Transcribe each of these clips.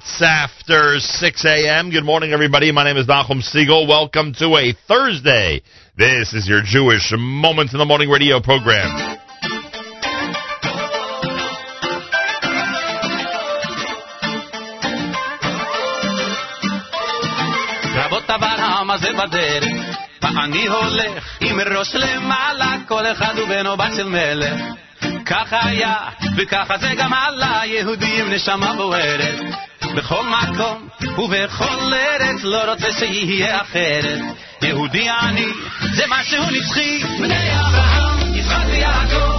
It's after 6 a.m. Good morning, everybody. My name is Nachum Segal. Welcome to a Thursday. This is your Jewish Moments in the Morning radio program. הולך עם ראש למעלה, כל אחד הוא בת של מלך. ככה היה, וככה זה גם עלה, יהודי עם נשמה בוערת. בכל מקום ובכל ארץ, לא רוצה שיהיה אחרת. יהודי אני, זה משהו נצחי. בני אברהם, יצחק ויעקב,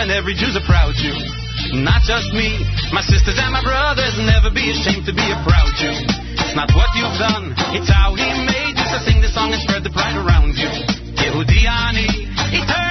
and every Jew's a proud Jew. Not just me, my sisters and my brothers, never be ashamed to be a proud Jew. It's not what you've done, it's how he made you. So sing the song and spread the pride around you. Yehudi Ani, eternally.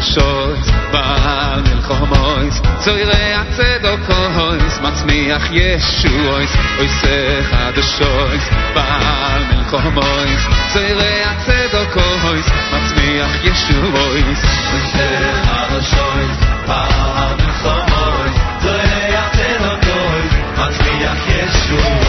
קדושות בעל מלחומויס צוירי הצדוקויס מצמיח ישועויס עושה חדשויס בעל מלחומויס צוירי הצדוקויס מצמיח ישועויס עושה חדשויס בעל מלחומויס צוירי הצדוקויס מצמיח ישועויס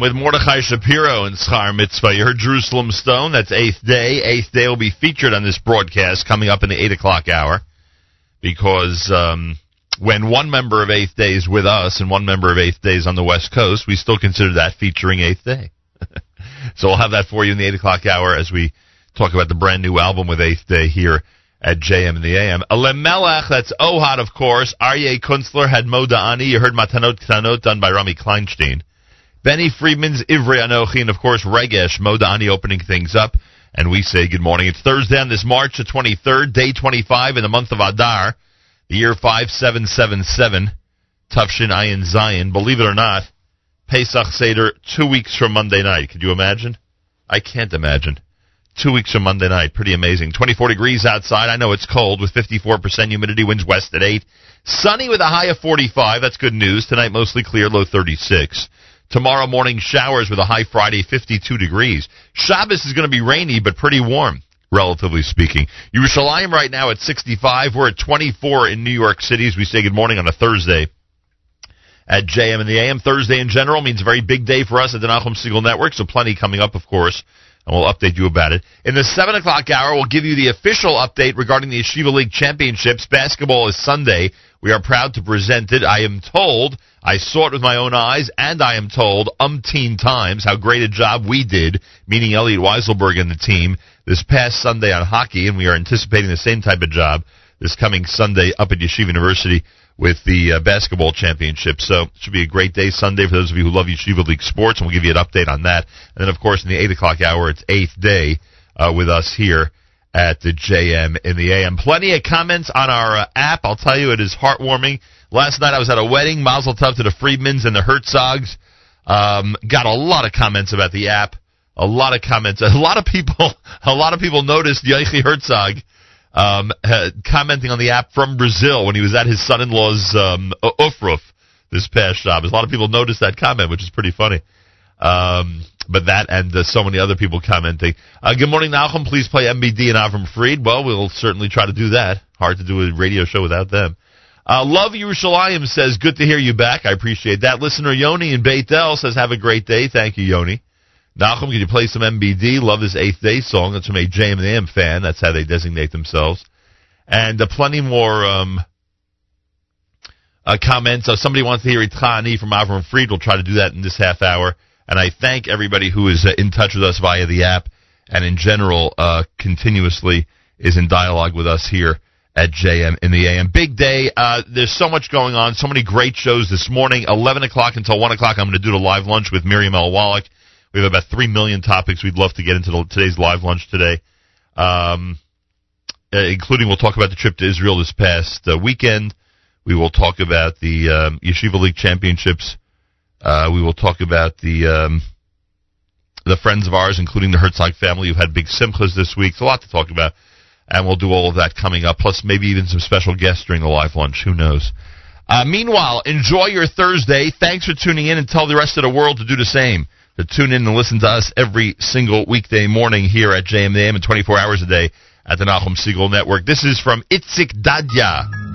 With Mordechai Shapiro and Schar Mitzvah. You heard Jerusalem Stone. That's eighth day. Eighth day will be featured on this broadcast coming up in the eight o'clock hour because um, when one member of eighth day is with us and one member of eighth day is on the West Coast, we still consider that featuring eighth day. so we'll have that for you in the eight o'clock hour as we talk about the brand new album with eighth day here at JM in the AM. Lemelech, that's Ohad, of course. Aryeh Kunstler had Moda Ani. You heard Matanot Ktanot done by Rami Kleinstein. Benny Friedman's Ivri Anochi, and of course Regesh Modani opening things up. And we say good morning. It's Thursday on this March the 23rd, day 25 in the month of Adar, the year 5777, Tufshin Ayin Zion. Believe it or not, Pesach Seder two weeks from Monday night. Could you imagine? I can't imagine. Two weeks from Monday night. Pretty amazing. 24 degrees outside. I know it's cold with 54% humidity. Winds west at 8. Sunny with a high of 45. That's good news. Tonight mostly clear, low 36. Tomorrow morning showers with a high Friday 52 degrees. Shabbos is going to be rainy but pretty warm, relatively speaking. Yerushalayim right now at 65. We're at 24 in New York City as we say good morning on a Thursday at JM in the AM. Thursday in general means a very big day for us at the Nachum Segal Network, so plenty coming up, of course, and we'll update you about it. In the 7 o'clock hour, we'll give you the official update regarding the Yeshiva League Championships. Basketball is Sunday. We are proud to present it. I am told, I saw it with my own eyes, and I am told umpteen times how great a job we did, meaning Elliot Weiselberg and the team, this past Sunday on hockey, and we are anticipating the same type of job this coming Sunday up at Yeshiva University with the uh, basketball championship. So it should be a great day Sunday for those of you who love Yeshiva League sports, and we'll give you an update on that. And then, of course, in the 8 o'clock hour, it's eighth day uh, with us here at the JM in the AM. Plenty of comments on our uh, app. I'll tell you, it is heartwarming. Last night I was at a wedding. Mazel tov to the Friedmans and the Herzogs. Um, got a lot of comments about the app. A lot of comments. A lot of people. A lot of people noticed Yoichi Herzog um, commenting on the app from Brazil when he was at his son-in-law's um, ufruf this past Shabbos. A lot of people noticed that comment, which is pretty funny. Um, but that and uh, so many other people commenting. Uh, good morning, Malcolm. Please play MBD and Avram Fried. Well, we'll certainly try to do that. Hard to do a radio show without them. Uh, Love Yerushalayim says, good to hear you back. I appreciate that. Listener Yoni in Beit El says, have a great day. Thank you, Yoni. Malcolm, can you play some MBD? Love this Eighth Day song. That's from a JM fan. That's how they designate themselves. And uh, plenty more um, uh, comments. Uh, somebody wants to hear Itchani from Avram Fried. We'll try to do that in this half hour. And I thank everybody who is uh, in touch with us via the app and in general uh, continuously is in dialogue with us here at JM in the AM. Big day. Uh, there's so much going on. So many great shows this morning. 11 o'clock until 1 o'clock. I'm going to do the live lunch with Miriam L. Wallach. We have about 3 million topics we'd love to get into today's live lunch today. Um, uh, including we'll talk about the trip to Israel this past uh, weekend. We will talk about the um, Yeshiva League championships uh, we will talk about the um, the friends of ours, including the Herzog family, who've had big simchas this week. It's a lot to talk about, and we'll do all of that coming up. Plus, maybe even some special guests during the live lunch. Who knows? Uh, meanwhile, enjoy your Thursday. Thanks for tuning in, and tell the rest of the world to do the same. To tune in and listen to us every single weekday morning here at JMAM and 24 hours a day at the Nachum Segal Network. This is from Itzik Dadya.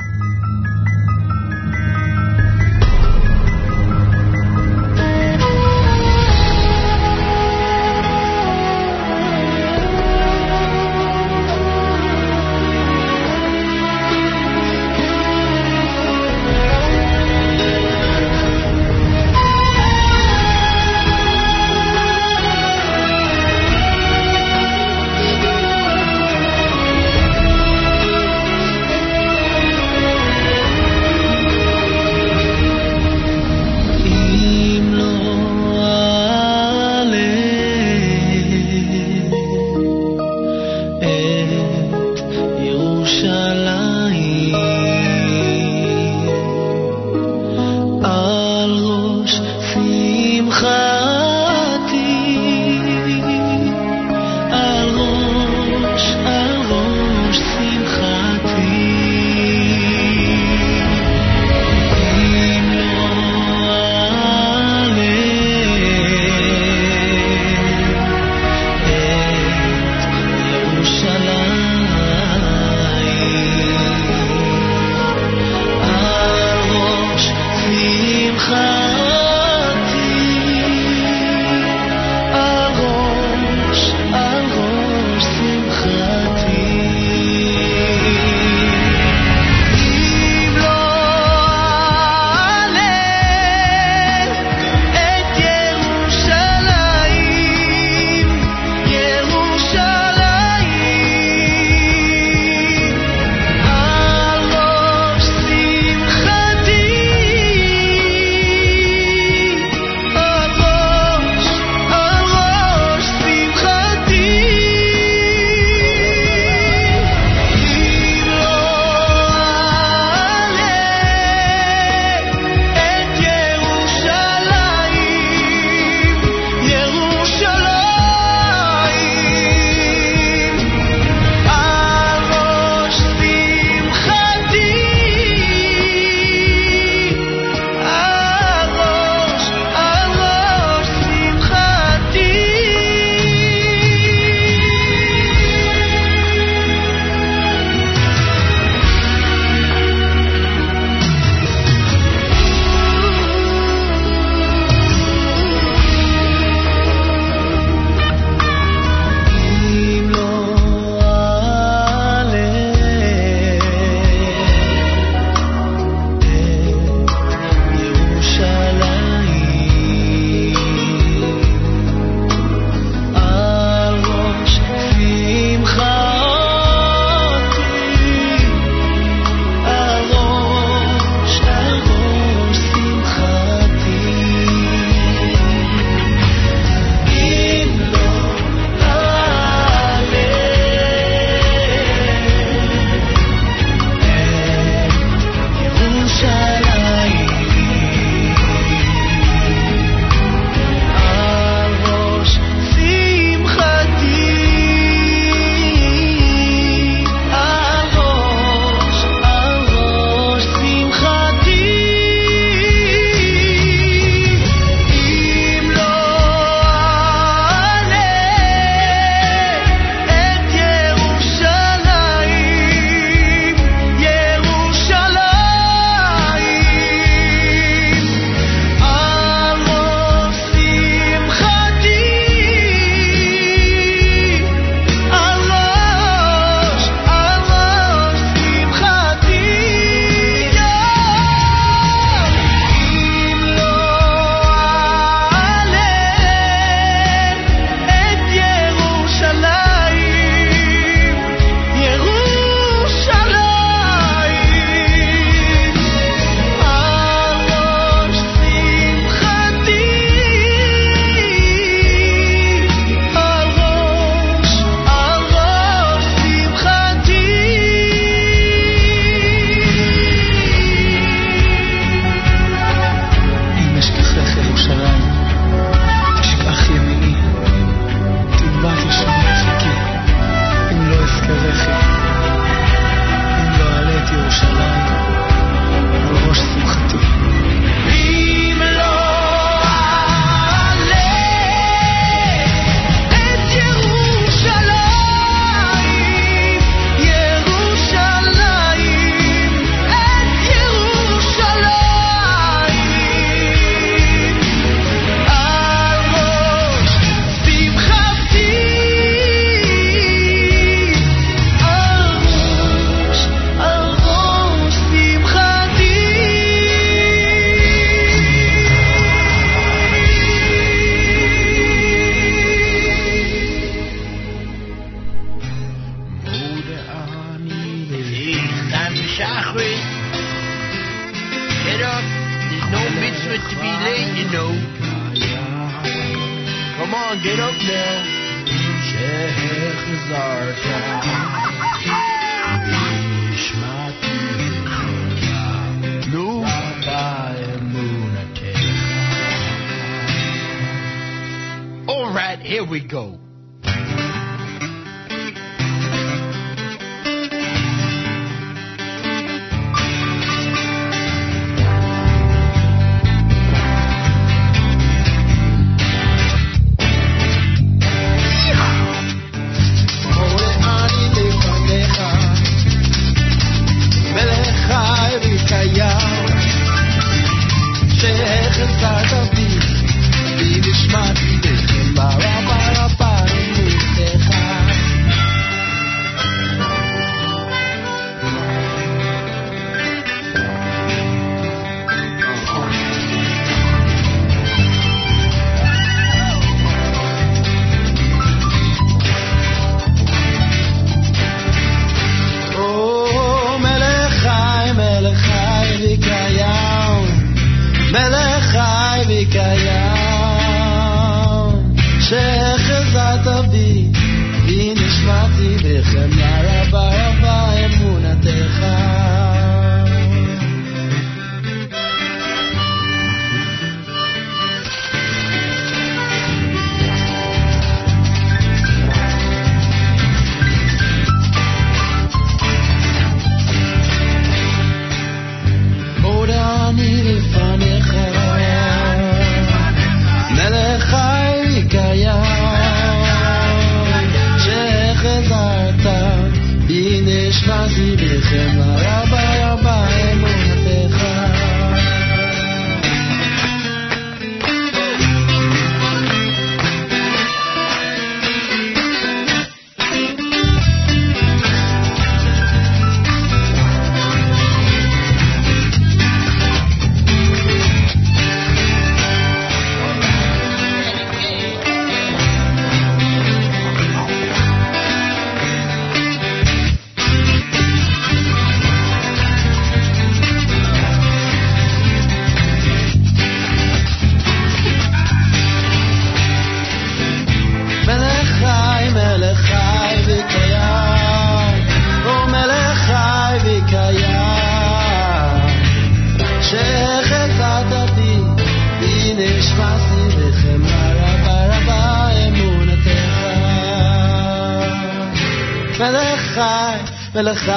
ולך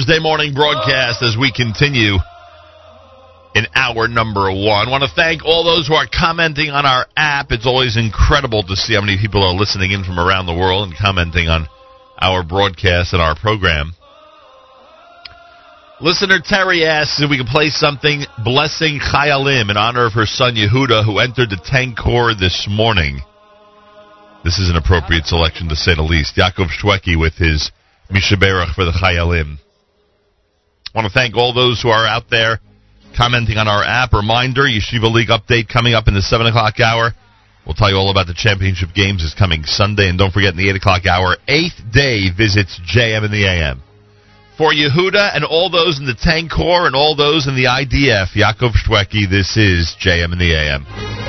Thursday morning broadcast as we continue in hour number one. I want to thank all those who are commenting on our app. It's always incredible to see how many people are listening in from around the world and commenting on our broadcast and our program. Listener Terry asks if we can play something blessing Chayalim in honor of her son Yehuda who entered the tank corps this morning. This is an appropriate selection to say the least. Yaakov Shweki with his Mishaberach for the Chayalim. Want to thank all those who are out there commenting on our app. Reminder, Yeshiva League update coming up in the 7 o'clock hour. We'll tell you all about the championship games is coming Sunday. And don't forget, in the 8 o'clock hour, eighth day visits JM in the AM. For Yehuda and all those in the Tank Corps and all those in the IDF, Yaakov Shweki, this is JM in the AM.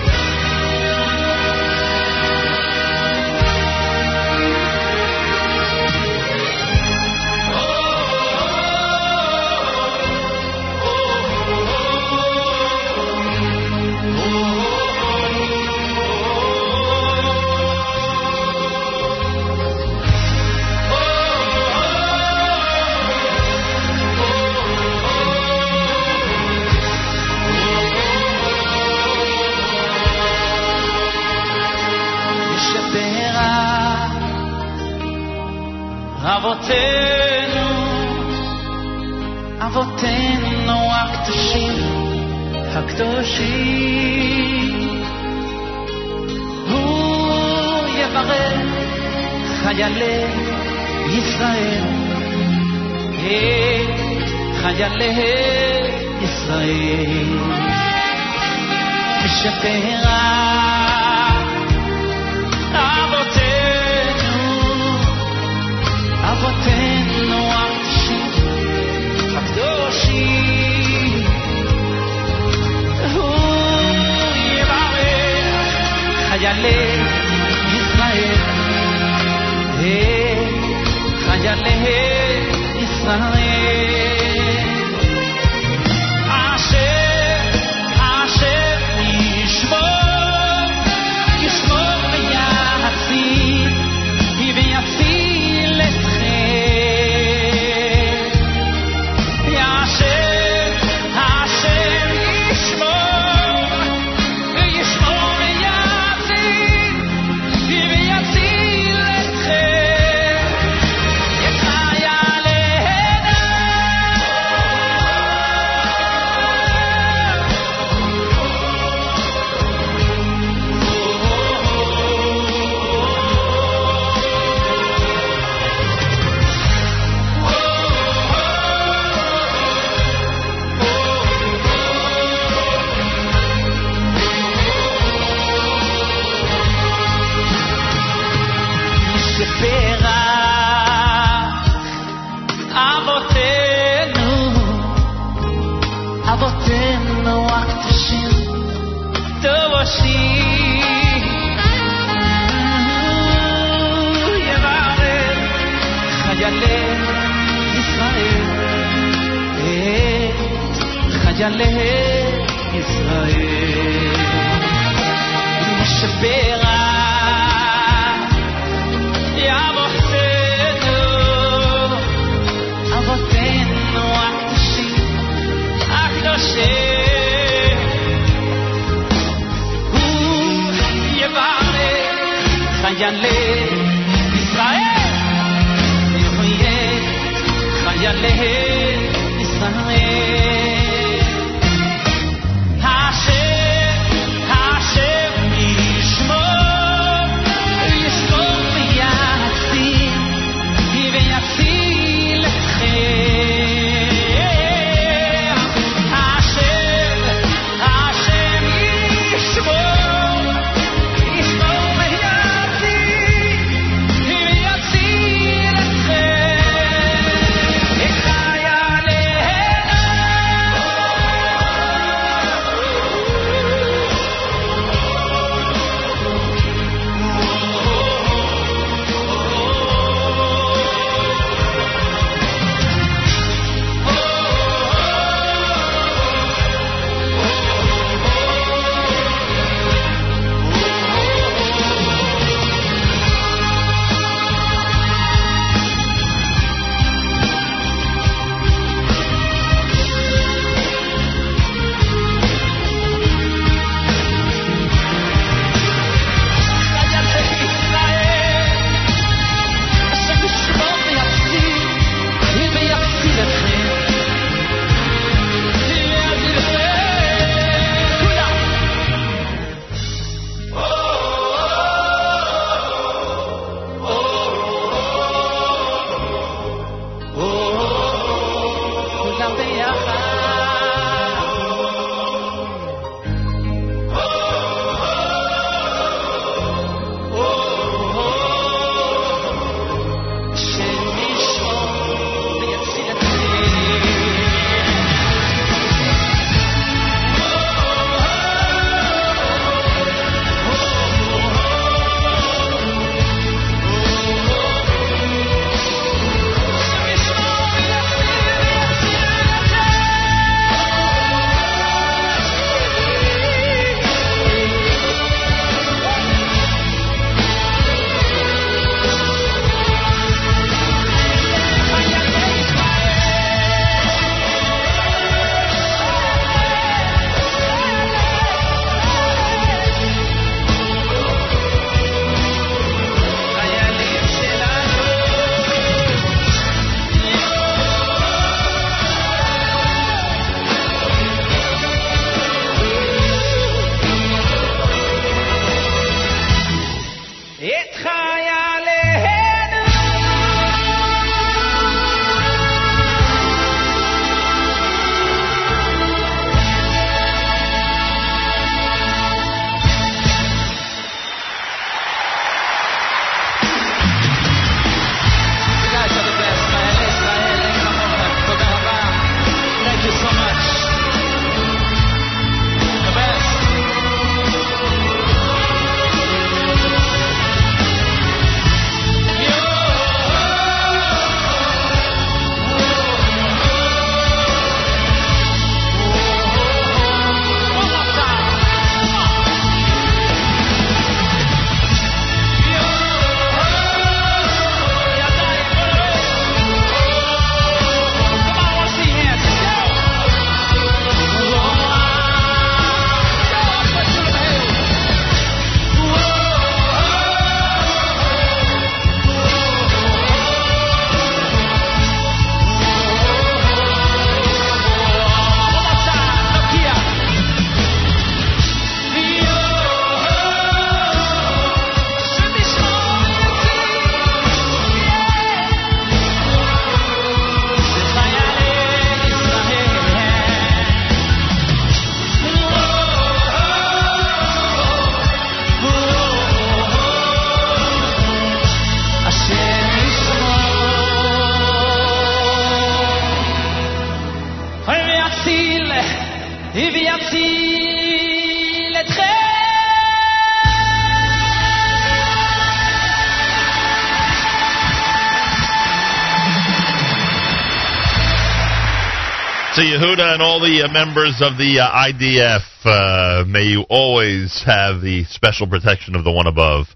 Yehuda and all the uh, members of the uh, IDF, uh, may you always have the special protection of the one above.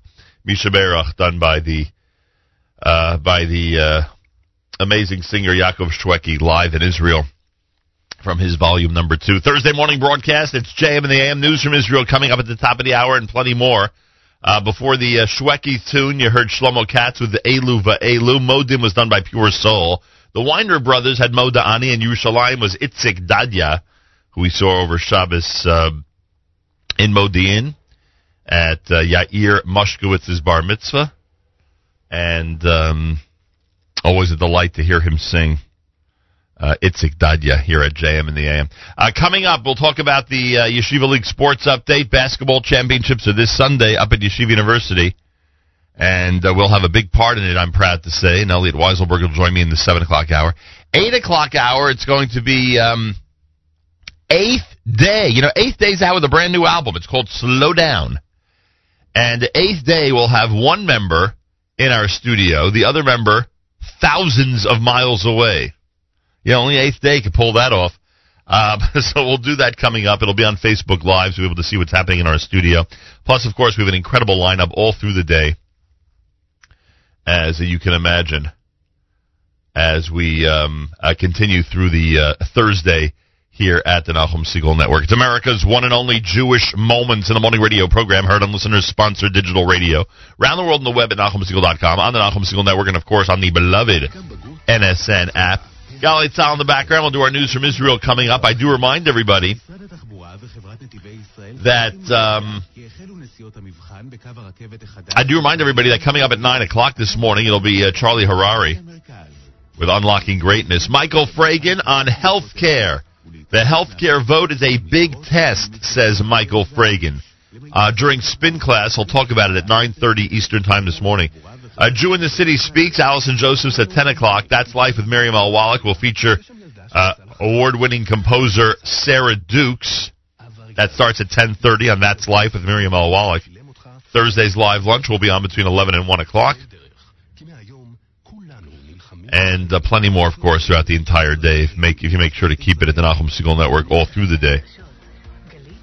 Misha Berach, done by the uh, by the uh, amazing singer Yaakov Shweki live in Israel from his volume number two. Thursday morning broadcast. It's JM and the AM news from Israel coming up at the top of the hour and plenty more. Uh, before the uh, Shweki tune, you heard Shlomo Katz with the Elu. Modim was done by Pure Soul. The Winder brothers had Mo Da'ani, and Yerushalayim was Itzik Dadya, who we saw over Shabbos uh, in Modi'in at uh, Yair Moshkowitz's bar mitzvah. And um, always a delight to hear him sing uh, Itzik Dadya here at JM in the AM. Uh, coming up, we'll talk about the uh, Yeshiva League sports update. Basketball championships are this Sunday up at Yeshiva University. And uh, we'll have a big part in it, I'm proud to say. And Elliot Weiselberg will join me in the 7 o'clock hour. 8 o'clock hour, it's going to be um, Eighth Day. You know, Eighth Day's out with a brand new album. It's called Slow Down. And Eighth Day will have one member in our studio, the other member thousands of miles away. Yeah, only Eighth Day could pull that off. Um, so we'll do that coming up. It'll be on Facebook Live, so we'll be able to see what's happening in our studio. Plus, of course, we have an incredible lineup all through the day, as you can imagine, as we um, uh, continue through the uh, Thursday here at the Nachum Segal Network. It's America's one and only Jewish Moments in the Morning radio program, heard on listeners-sponsored digital radio. Around the world on the web at NachumSegal.com, on the Nachum Segal Network, and, of course, on the beloved NSN app. Galei Tzahal in the background. We'll do our news from Israel coming up. I do remind everybody that um, I do remind everybody that coming up at nine o'clock this morning, it'll be uh, Charlie Harari with Unlocking Greatness. Michael Fragin on healthcare. The healthcare vote is a big test, says Michael Fragin. Uh, during spin class, he'll talk about it at 9.30 Eastern Time this morning. Uh, Jew in the City Speaks, Allison Josephs at 10 o'clock. That's Life with Miriam L. Wallach. will feature uh, award-winning composer Sarah Dukes. That starts at 10.30 on That's Life with Miriam L. Wallach. Thursday's live lunch will be on between 11 and 1 o'clock. And uh, plenty more, of course, throughout the entire day. If, make, if you make sure to keep it at the Nachum Segal Network all through the day.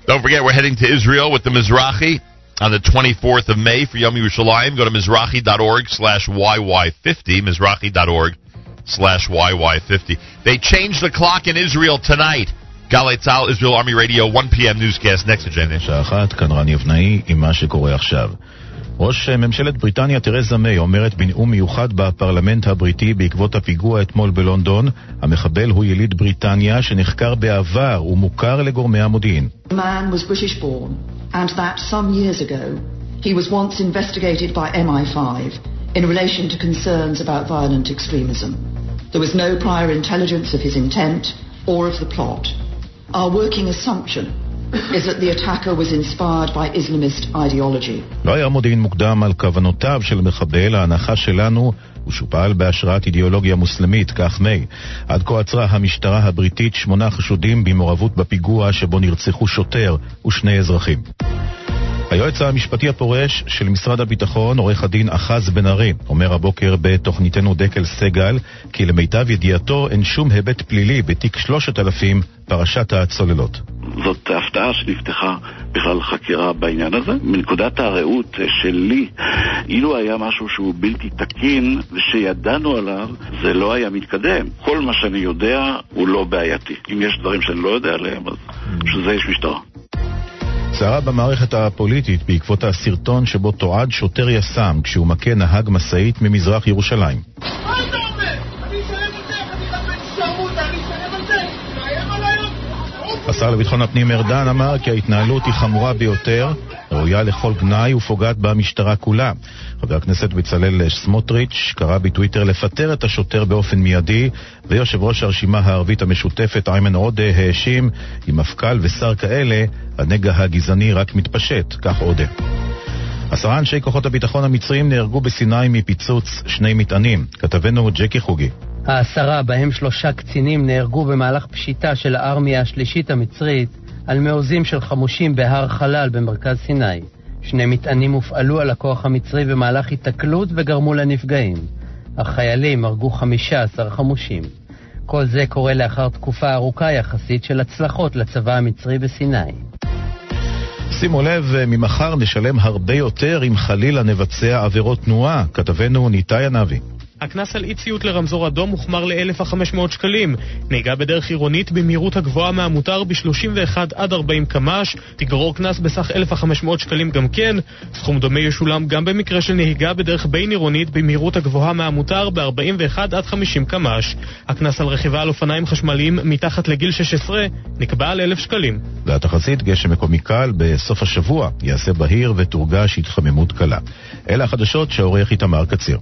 Don't forget, we're heading to Israel with the Mizrachi on the 24th of May for Yom Yerushalayim. Go to Mizrachi.org slash YY50, Mizrachi.org slash YY50. They changed the clock in Israel tonight. Galei Tzal, Israel Army Radio, 1 p.m. newscast next agenda. שעה אחת, כאן רני אבנאי עם מה שקורה עכשיו. ראש ממשלת בריטניה תרזה מיי אומרת בנאום מיוחד בפרלמנט הבריטי בעקבות הפיגוע אתמול בלונדון, המחבל הוא יליד בריטניה שנחקר בעבר ומוכר לגורמי המודיעין. The man was British born, and that some years ago he was once investigated by MI5 in relation to concerns about violent extremism. There was no prior intelligence of his intent or of the plot. Our working assumption is that the attacker was inspired by Islamist ideology. לא היה מודיעין מוקדם על כוונותיו של המחבל, ההנחה שלנו הוא שהוא פעל בהשראת אידיאולוגיה מוסלמית, כך מיי. עד כה עצרה המשטרה הבריטית שמונה חשודים במעורבות בפיגוע שבו נרצחו שוטר ושני אזרחים. היועץ המשפטי הפורש של משרד הביטחון, עורך הדין אחז בן ארי, אומר הבוקר בתוכניתנו דקל סגל, כי למיטב ידיעתו אין שום היבט פלילי בתיק 3000, פרשת הצוללות. זאת הפתעה שנפתחה בכלל חקירה בעניין הזה. מנקודת הראות שלי, אילו היה משהו שהוא בלתי תקין ושידענו עליו, זה לא היה מתקדם. כל מה שאני יודע הוא לא בעייתי. אם יש דברים שאני לא יודע עליהם, אז בשביל זה יש משטרה. סערה במערכת הפוליטית בעקבות הסרטון שבו תועד שוטר יס"מ כשהוא מכה נהג משאית ממזרח ירושלים. השר לביטחון הפנים ארדן אמר כי ההתנהלות היא חמורה ביותר, ראויה לכל גנאי ופוגעת במשטרה כולה. חבר הכנסת בצלאל סמוטריץ' קרא בטוויטר לפטר את השוטר באופן מיידי, ויושב ראש הרשימה הערבית המשותפת איימן עודה האשים, עם מפכ"ל ושר כאלה, הנגע הגזעני רק מתפשט, כך עודה. עשרה אנשי כוחות הביטחון המצריים נהרגו בסיני מפיצוץ שני מטענים. כתבנו ג'קי חוגי. העשרה, בהם שלושה קצינים, נהרגו במהלך פשיטה של הארמיה השלישית המצרית על מעוזים של חמושים בהר חלל במרכז סיני. שני מטענים הופעלו על הכוח המצרי במהלך היתקלות וגרמו לנפגעים. החיילים הרגו 15 חמושים. כל זה קורה לאחר תקופה ארוכה יחסית של הצלחות לצבא המצרי בסיני. שימו לב, ממחר נשלם הרבה יותר אם חלילה נבצע עבירות תנועה. כתבנו ניתאי ענבי. הקנס על אי ציות לרמזור אדום הוחמר ל-1,500 שקלים. נהיגה בדרך עירונית במהירות הגבוהה מהמותר ב-31 עד 40 קמ"ש, תגרור קנס בסך 1,500 שקלים גם כן. סכום דומה ישולם גם במקרה של נהיגה בדרך בין עירונית במהירות הגבוהה מהמותר ב-41 עד 50 קמ"ש. הקנס על רכיבה על אופניים חשמליים מתחת לגיל 16 נקבע על 1,000 שקלים. והתחזית גשם מקומי קל בסוף השבוע יעשה בהיר ותורגש התחממות קלה. אלה החדשות שעורך איתמר קציר.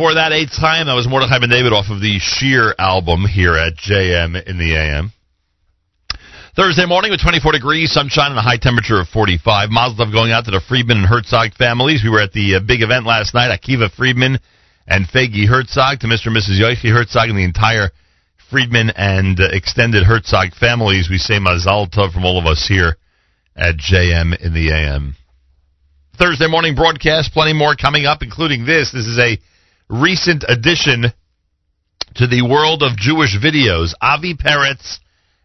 Before that, 8th Day, that was Mordechai Ben David off of the Sheer album here at JM in the AM. Thursday morning with 24 degrees, sunshine, and a high temperature of 45. Mazel tov going out to the Friedman and Herzog families. We were at the uh, big event last night, Akiva Friedman and Fegi Herzog, to Mr. and Mrs. Yoichi Herzog and the entire Friedman and uh, extended Herzog families. We say Mazel tov from all of us here at JM in the AM. Thursday morning broadcast, plenty more coming up, including this. This is a recent addition to the world of Jewish videos. Avi Peretz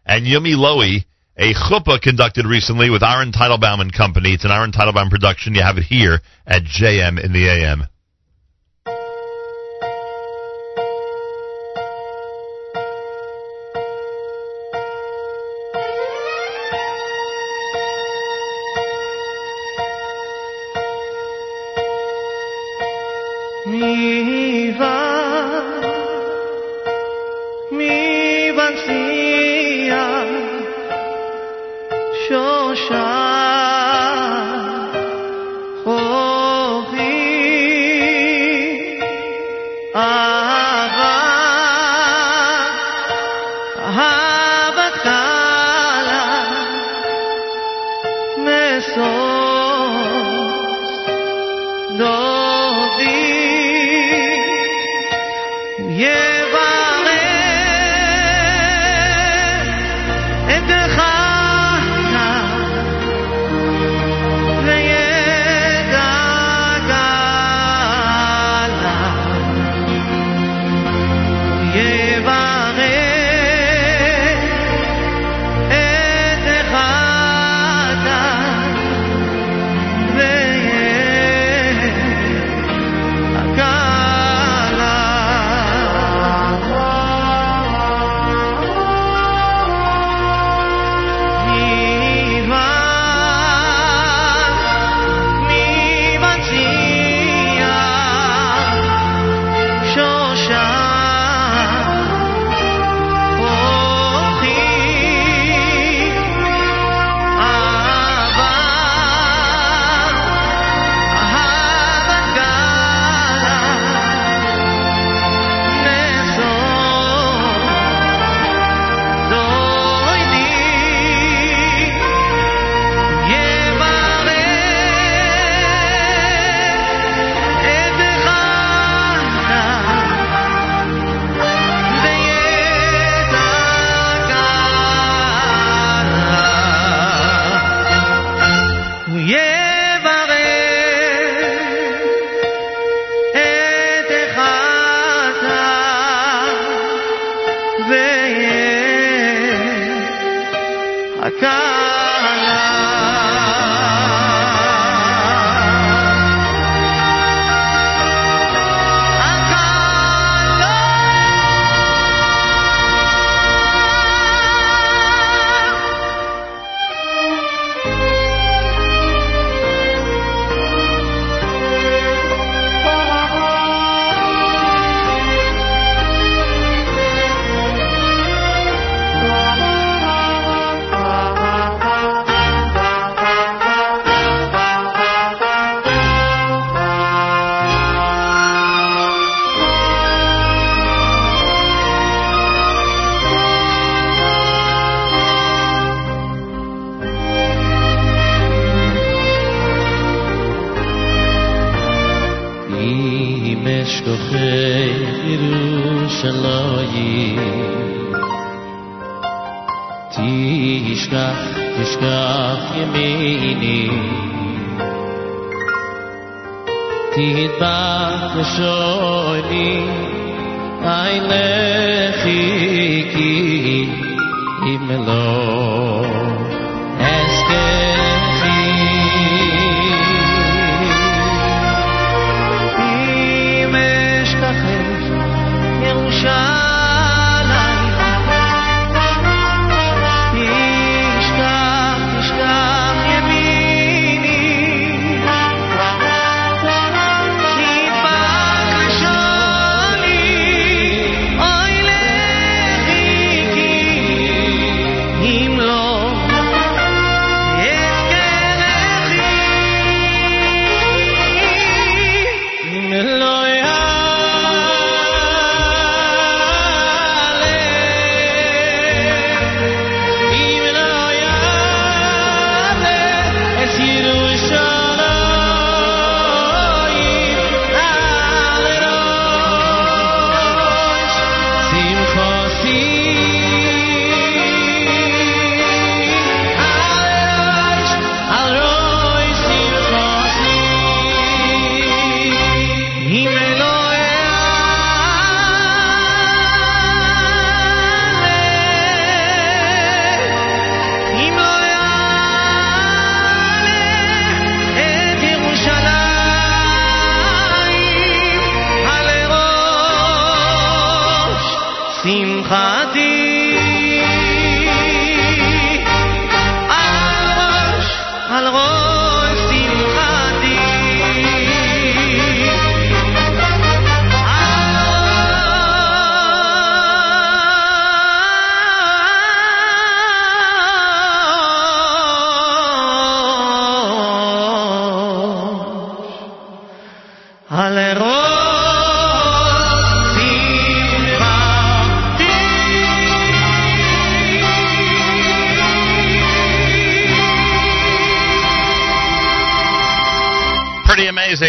and Yumi Lowy, a chuppah conducted recently with Aaron Teitelbaum and Company. It's an Aaron Teitelbaum production. You have it here at JM in the AM.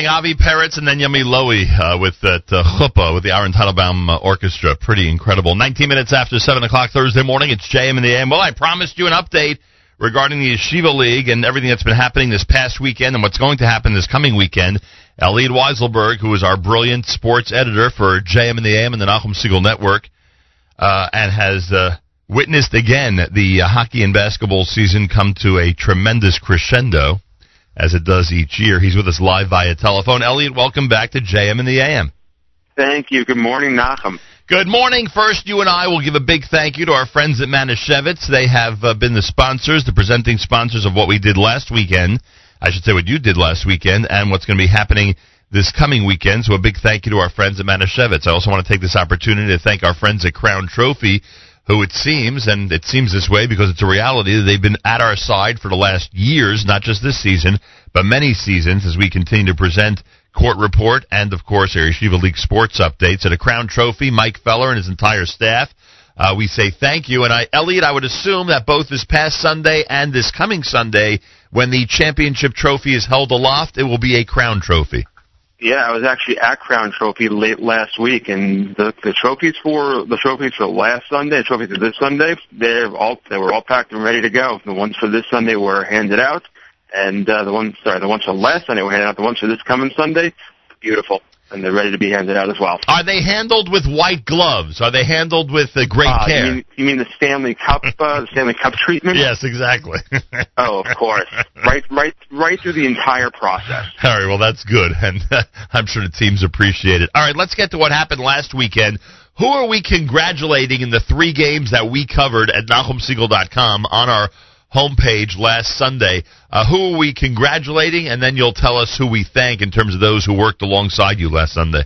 Amazing. Avi Peretz and then Yumi Lowy uh, with that uh, chuppah with the Aaron Teitelbaum uh, Orchestra. Pretty incredible. 19 minutes after 7 o'clock Thursday morning, it's JM in the AM. Well, I promised you an update regarding the Yeshiva League and everything that's been happening this past weekend and what's going to happen this coming weekend. Elliot Weiselberg, who is our brilliant sports editor for JM in the AM and the Nachum Segal Network, uh, and has uh, witnessed again the uh, hockey and basketball season come to a tremendous crescendo, as it does each year. He's with us live via telephone. Elliot, welcome back to JM in the AM. Thank you. Good morning, Nachum. Good morning. First, you and I will give a big thank you to our friends at Manischewitz. They have uh, been the sponsors, the presenting sponsors of what we did last weekend. I should say what you did last weekend and what's going to be happening this coming weekend. So a big thank you to our friends at Manischewitz. I also want to take this opportunity to thank our friends at Crown Trophy, who it seems, and it seems this way because it's a reality, that they've been at our side for the last years, not just this season, but many seasons as we continue to present Court Report and, of course, our Yeshiva League sports updates. At a Crown Trophy, Mike Feller and his entire staff, uh, we say thank you. And I, Elliot, I would assume that both this past Sunday and this coming Sunday, when the championship trophy is held aloft, it will be a Crown Trophy. Yeah, I was actually at Crown Trophy late last week, and the the trophies for the trophies for last Sunday, the trophies for this Sunday, they're all they were all packed and ready to go. The ones for this Sunday were handed out, and uh, the ones sorry, the ones for last Sunday were handed out. The ones for this coming Sunday, beautiful, and they're ready to be handed out as well. Are they handled with white gloves? Are they handled with uh, great Uh, care? You mean, you mean the Stanley Cup, uh, the Stanley Cup treatment? Yes, exactly. Oh, of course. right, right, right through the entire process. All right, well, that's good, and I'm sure the teams appreciate it. All right, let's get to what happened last weekend. Who are we congratulating in the three games that we covered at NachumSegal.com on our homepage last Sunday? Uh, who are we congratulating, and then you'll tell us who we thank in terms of those who worked alongside you last Sunday.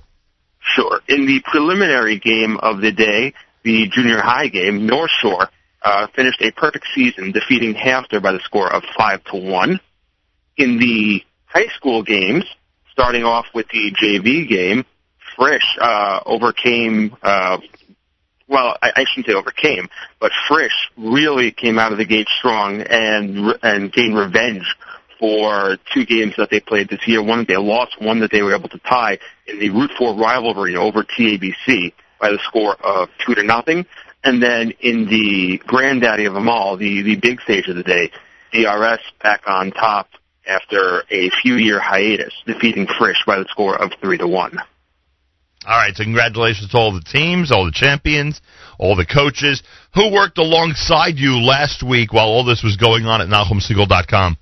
Sure. In the preliminary game of the day, the junior high game, North Shore uh, finished a perfect season, defeating Hamster by the score of five to one. In the high school games, starting off with the JV game, Frisch uh, overcame. Uh, well, I, I shouldn't say overcame, but Frisch really came out of the gate strong and and gained revenge for two games that they played this year. One that they lost, one that they were able to tie in the Route 4 rivalry over TABC by the score of two to nothing. And then in the granddaddy of them all, the, the big stage of the day, DRS back on top after a few year hiatus, defeating Frisch by the score of three to one. All right, so congratulations to all the teams, all the champions, all the coaches. Who worked alongside you last week while all this was going on at NachumSegal.com?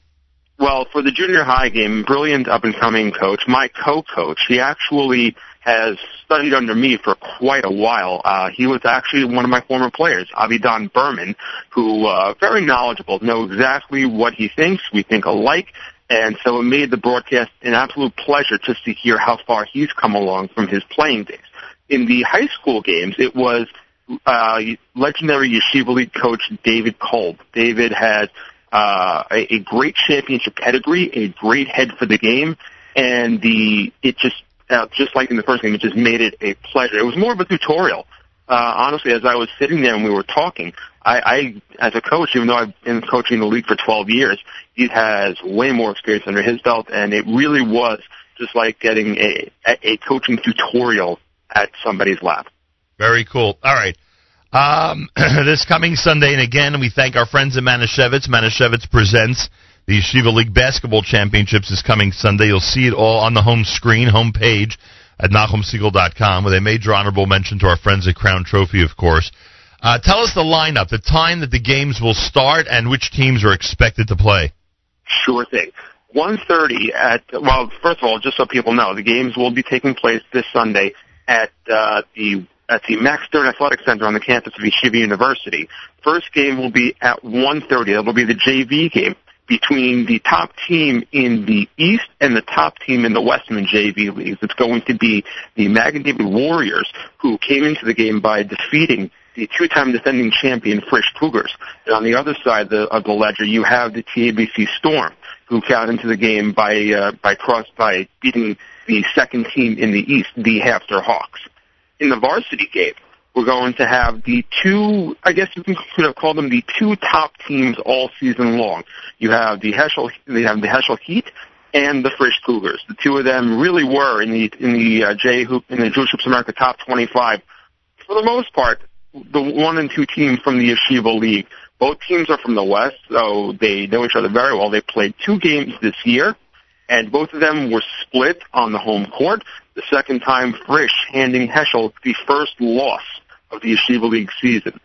Well, for the junior high game, brilliant up and coming coach, my co-coach, he actually has studied under me for quite a while. Uh, he was actually one of my former players, Avidan Berman, who uh, very knowledgeable, know exactly what he thinks. We think alike, and so it made the broadcast an absolute pleasure just to hear how far he's come along from his playing days. In the high school games, it was uh, legendary Yeshiva League coach David Kolb. David had uh, a, a great championship pedigree, a great head for the game, and the it just uh, just like in the first game, it just made it a pleasure. It was more of a tutorial. Uh, honestly, as I was sitting there and we were talking, I, I, as a coach, even though I've been coaching the league for 12 years, he has way more experience under his belt, and it really was just like getting a, a coaching tutorial at somebody's lap. Very cool. All right. Um, this coming Sunday, and again, we thank our friends at Manischewitz. Manischewitz presents the Yeshiva League Basketball Championships this coming Sunday. You'll see it all on the home screen, home page at NachumSegal.com with a major honorable mention to our friends at Crown Trophy, of course. Uh, tell us the lineup, the time that the games will start, and which teams are expected to play. Sure thing. 1.30 at, well, first of all, just so people know, the games will be taking place this Sunday at uh, the at the Max Stern Athletic Center on the campus of Yeshiva University. First game will be at 1.30. It'll be the JV game between the top team in the East and the top team in the Westman JV leagues. It's going to be the David Warriors, who came into the game by defeating the two-time defending champion Frisch Cougars. And on the other side of the, of the ledger, you have the TABC Storm, who got into the game by uh, by cross by beating the second team in the East, the HAFTR Hawks. In the varsity game, we're going to have the two, I guess you can sort of call them the two top teams all season long. You have the Heschel, they have the Heschel Heat and the Frisch Cougars. The two of them really were in the in the uh, J Hoop in the Jewish Hoops America top 25 for the most part. The one and two teams from the Yeshiva League. Both teams are from the West, so they know each other very well. They played two games this year, and both of them were split on the home court. The second time, Frisch handing Heschel the first loss of the Yeshiva League season.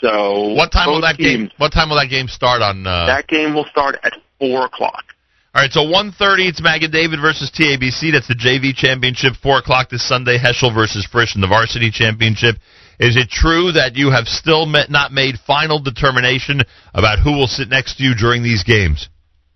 So What time will that teams, game? What time will that game start on? Uh, That game will start at four o'clock. All right, so 1.30, it's Magen David versus TABC. That's the JV championship. 4 o'clock this Sunday, Heschel versus Frisch in the varsity championship. Is it true that you have still met, not made final determination about who will sit next to you during these games?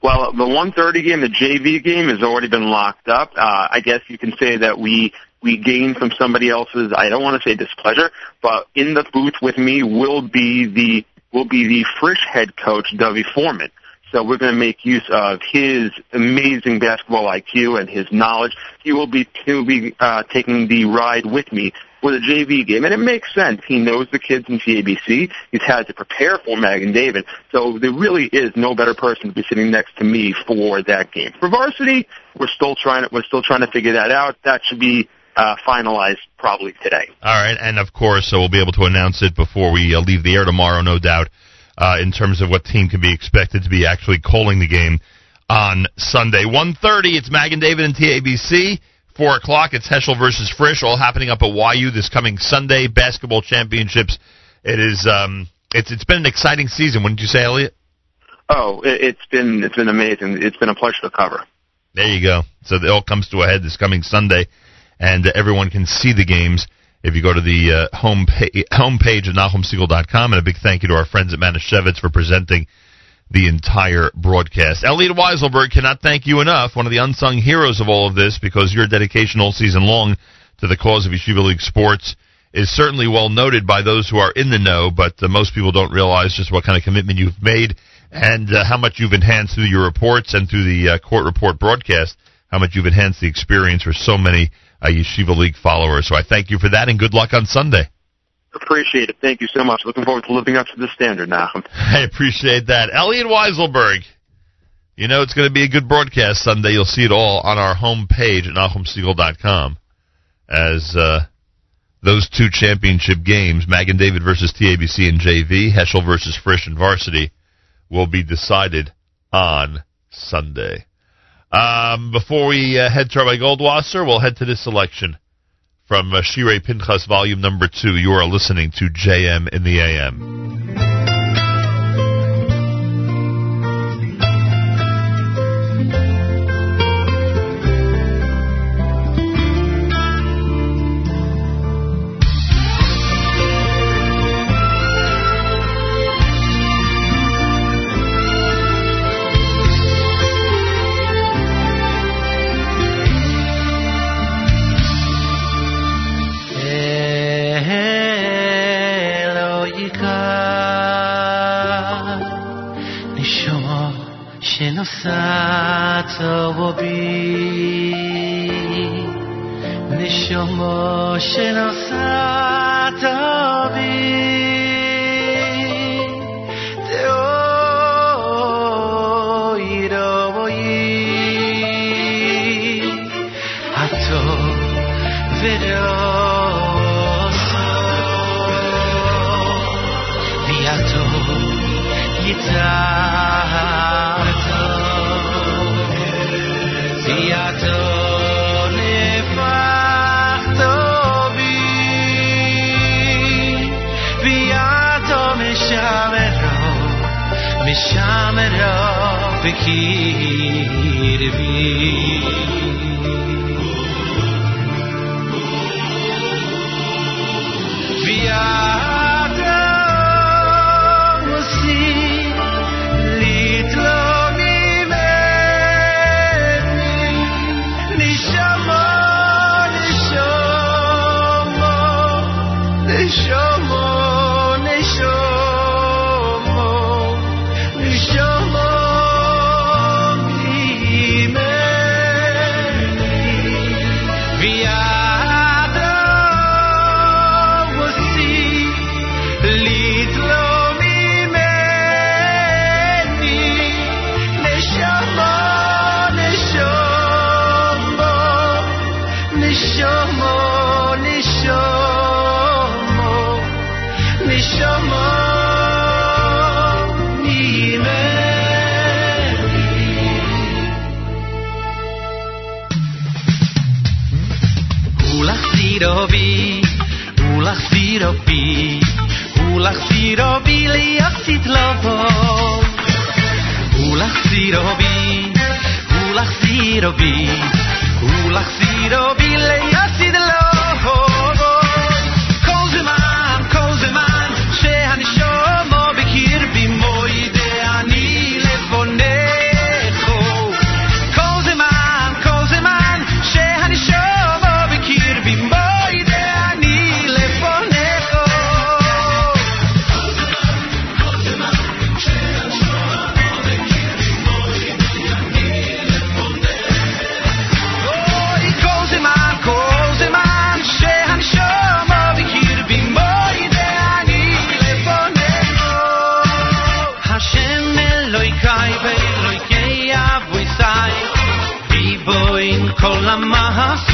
Well, the 130 game, the JV game, has already been locked up. Uh, I guess you can say that we we gain from somebody else's. I don't want to say displeasure, but in the booth with me will be the will be the Frisch head coach, Dovey Foreman. So we're going to make use of his amazing basketball IQ and his knowledge. He will be he will be uh, taking the ride with me for the JV game, and it makes sense. He knows the kids in TABC. He's had to prepare for Magen David, so there really is no better person to be sitting next to me for that game. For varsity, we're still trying we're still trying to figure that out. That should be uh, finalized probably today. All right, and of course, so we'll be able to announce it before we uh, leave the air tomorrow, no doubt, uh, in terms of what team can be expected to be actually calling the game on Sunday. 1.30, it's Magen David and TABC. 4 o'clock, it's Heschel versus Frisch, all happening up at YU this coming Sunday. Basketball championships. It is, um, it's, it's been an exciting season, wouldn't you say, Elliot? Oh, it, it's been it's been amazing. It's been a pleasure to cover. There you go. So it all comes to a head this coming Sunday, and uh, everyone can see the games if you go to the uh, home pa- homepage of NachumSegal.com. And a big thank you to our friends at Manischewitz for presenting the entire broadcast. Elliot Weiselberg cannot thank you enough, one of the unsung heroes of all of this, because your dedication all season long to the cause of Yeshiva League sports is certainly well noted by those who are in the know, but uh, most people don't realize just what kind of commitment you've made and uh, how much you've enhanced through your reports and through the uh, court report broadcast, how much you've enhanced the experience for so many uh, Yeshiva League followers. So I thank you for that, and good luck on Sunday. Appreciate it. Thank you so much. Looking forward to living up to the standard, Nachum. I appreciate that. Elliot Weiselberg. You know it's going to be a good broadcast Sunday. You'll see it all on our homepage at NachumSegal.com as uh, those two championship games, Magen David versus TABC and JV, Heschel versus Frisch and Varsity, will be decided on Sunday. Um, before we uh, head to Rabbi Goldwasser, we'll head to this selection from uh, Pinchas, volume number two. You are listening to JM in the AM. Sen osat ovo bi Nishomo bi بگیر بی. بیا. Ulachziro bi liyasit lovo ulachziro bi ulachziro bi ulachziro bi liyasit lovo con la más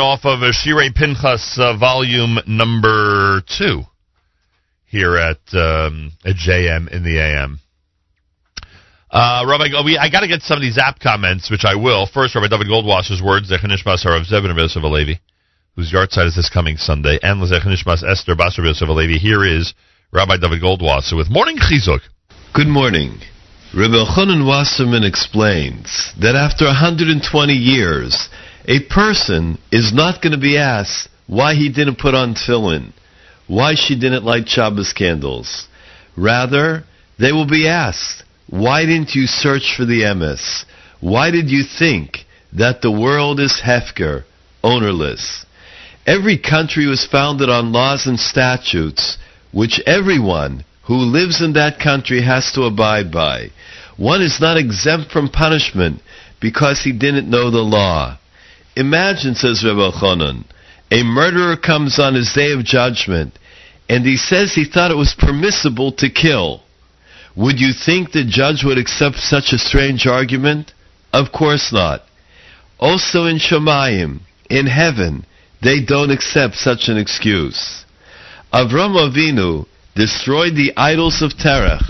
Off of Shirei Pinchas uh, volume number two here at um, at JM in the AM. Uh, Rabbi, we, I got to get some of these app comments, which I will. First, Rabbi David Goldwasser's words, Zechanishmas of Zebin of Alevi, whose yahrzeit is this coming Sunday, and Zechanishmas Esther Basar of Alevi. Here is Rabbi David Goldwasser with Morning Chizuk. Good morning. Rabbi Chonon Wasserman explains that after 120 years, a person is not going to be asked why he didn't put on tefillin, why she didn't light Shabbos candles. Rather, they will be asked, why didn't you search for the emes? Why did you think that the world is hefker, ownerless? Every country was founded on laws and statutes which everyone who lives in that country has to abide by. One is not exempt from punishment because he didn't know the law. Imagine, says Rebbe Chonon, a murderer comes on his day of judgment and he says he thought it was permissible to kill. Would you think the judge would accept such a strange argument? Of course not. Also in Shemayim, in heaven, they don't accept such an excuse. Avram Avinu destroyed the idols of Terach.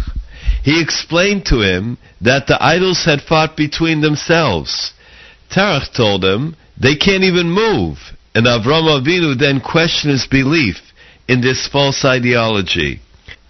He explained to him that the idols had fought between themselves. Terach told him they can't even move, and Avram Avinu then questioned his belief in this false ideology.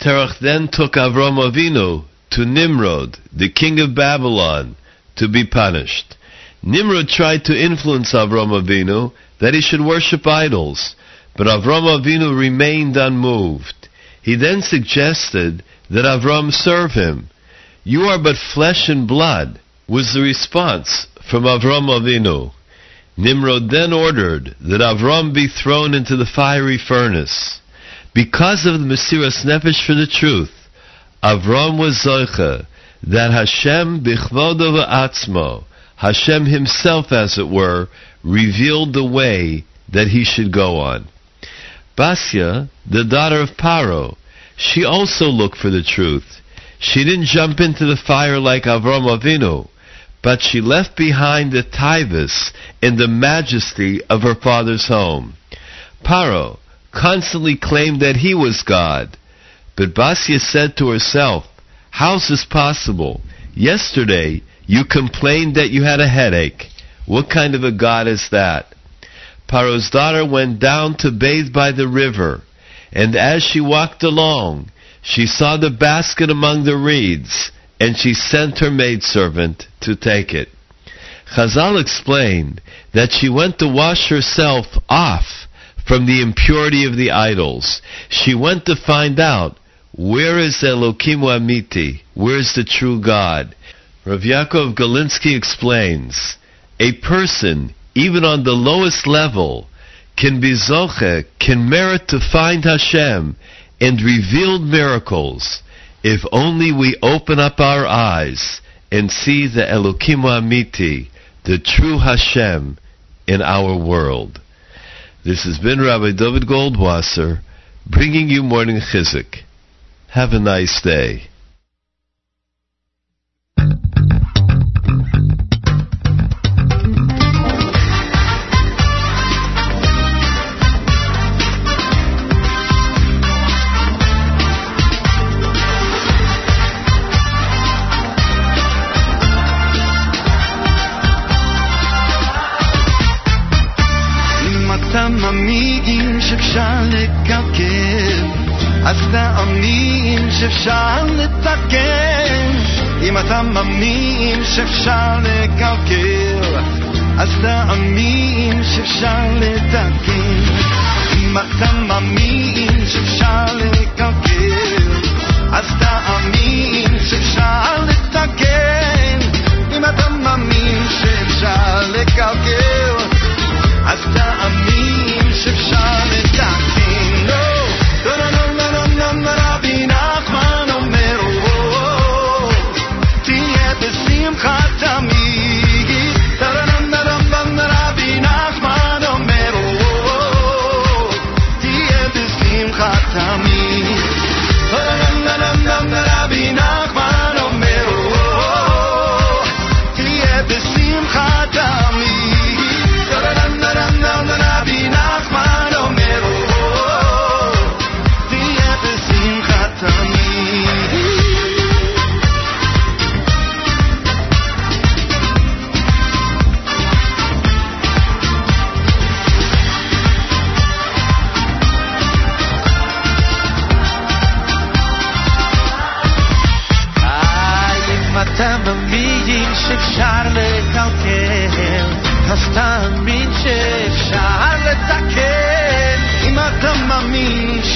Terach then took Avram Avinu to Nimrod, the king of Babylon, to be punished. Nimrod tried to influence Avram Avinu that he should worship idols, but Avram Avinu remained unmoved. He then suggested that Avram serve him. You are but flesh and blood, was the response from Avram Avinu. Nimrod then ordered that Avram be thrown into the fiery furnace. Because of the Mesiras Nefesh for the truth, Avram was Zoicha, that Hashem bichvodo v'atzmo, Hashem himself, as it were, revealed the way that he should go on. Basya, the daughter of Paro, she also looked for the truth. She didn't jump into the fire like Avram Avinu, but she left behind the tivus in the majesty of her father's home. Paro constantly claimed that he was God, but Basia said to herself, How's this possible? Yesterday you complained that you had a headache. What kind of a God is that? Paro's daughter went down to bathe by the river, and as she walked along, she saw the basket among the reeds, and she sent her maidservant to take it. Chazal explained that she went to wash herself off from the impurity of the idols. She went to find out where is Elokim Amiti, where is the true God. Rav Yaakov Galinsky explains, a person, even on the lowest level, can be zoche, can merit to find Hashem and revealed miracles if only we open up our eyes and see the Elokim Amiti, the true Hashem in our world. This has been Rabbi David Goldwasser bringing you Morning Chizuk. Have a nice day. תאמין שאפשר לתקן. אם אתה מאמין שאפשר לקלקל, אז תאמין שאפשר לתקן. אם אתה מאמין שאפשר לקלקל, אז תאמין שאפשר לתקן. אם אתה מאמין שאפשר לקלקל, אז תאמין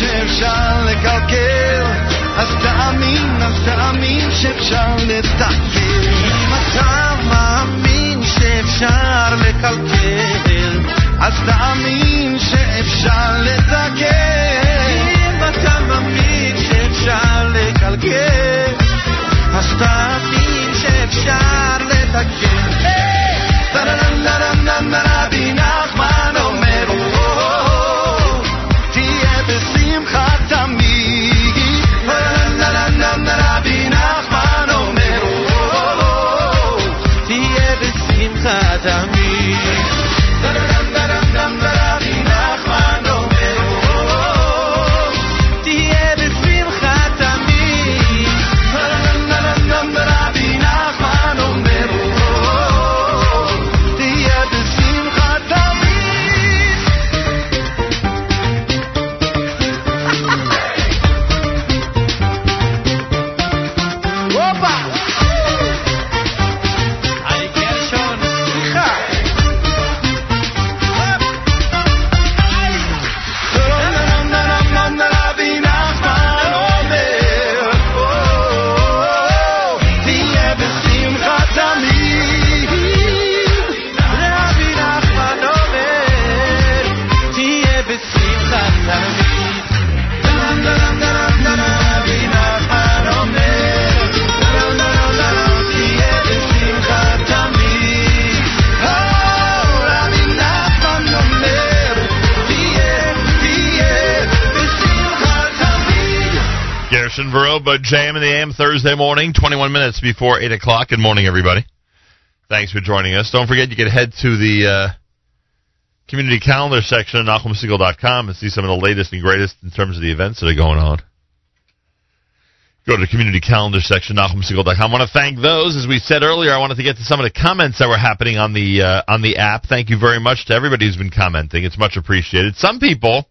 שאפשר לקלקל, אז תאמין, אז תאמין שאפשר לתקן. אם אתה מאמין שאפשר לקלקל, אז תאמין שאפשר לתקן. אם אתה מאמין שאפשר לקלקל, אז תאמין שאפשר לתקן. Veroba, JM in the AM Thursday morning, 21 minutes before 8 o'clock. Good morning, everybody. Thanks for joining us. Don't forget, you can head to the uh, community calendar section at NachumSegal.com and see some of the latest and greatest in terms of the events that are going on. Go to the community calendar section, NachumSegal.com. I want to thank those. As we said earlier, I wanted to get to some of the comments that were happening on the uh, on the app. Thank you very much to everybody who's been commenting. It's much appreciated. Some people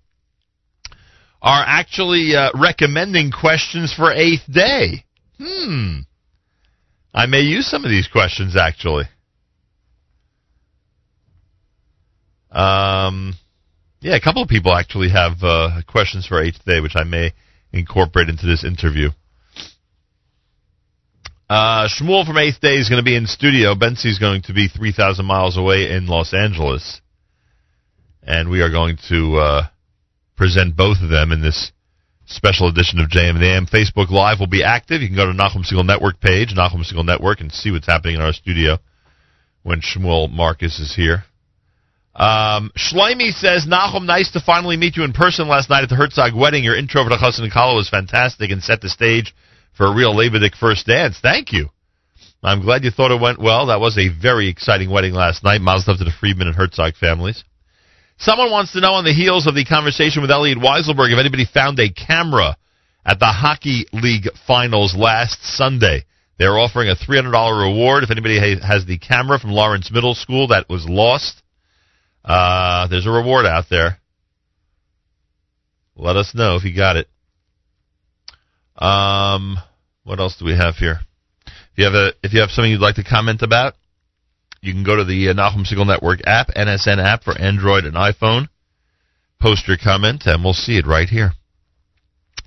are actually uh, recommending questions for eighth day. Hmm. I may use some of these questions actually. Um, yeah, a couple of people actually have uh, questions for eighth day, which I may incorporate into this interview. Uh, Shmuel from Eighth Day is going to be in studio. Bentzi is going to be 3,000 miles away in Los Angeles. And we are going to uh, present both of them in this special edition of JM in the AM. Facebook Live will be active. You can go to Nachum Segal Network page, Nachum Segal Network, and see what's happening in our studio when Shmuel Marcus is here. Um, says, Nachum, nice to finally meet you in person last night at the Herzog wedding. Your intro for the Chassan and Kala was fantastic and set the stage for a real Levitic first dance. Thank you. I'm glad you thought it went well. That was a very exciting wedding last night. Mazel tov to the Friedman and Herzog families. Someone wants to know on the heels of the conversation with Elliot Weiselberg if anybody found a camera at the Hockey League finals last Sunday. They're offering a $300 reward if anybody has the camera from Lawrence Middle School that was lost. Uh, there's a reward out there. Let us know if you got it. Um, what else do we have here? If you have a, if you have something you'd like to comment about, you can go to the uh, Nachum Segal Network app, NSN app for Android and iPhone. Post your comment, and we'll see it right here.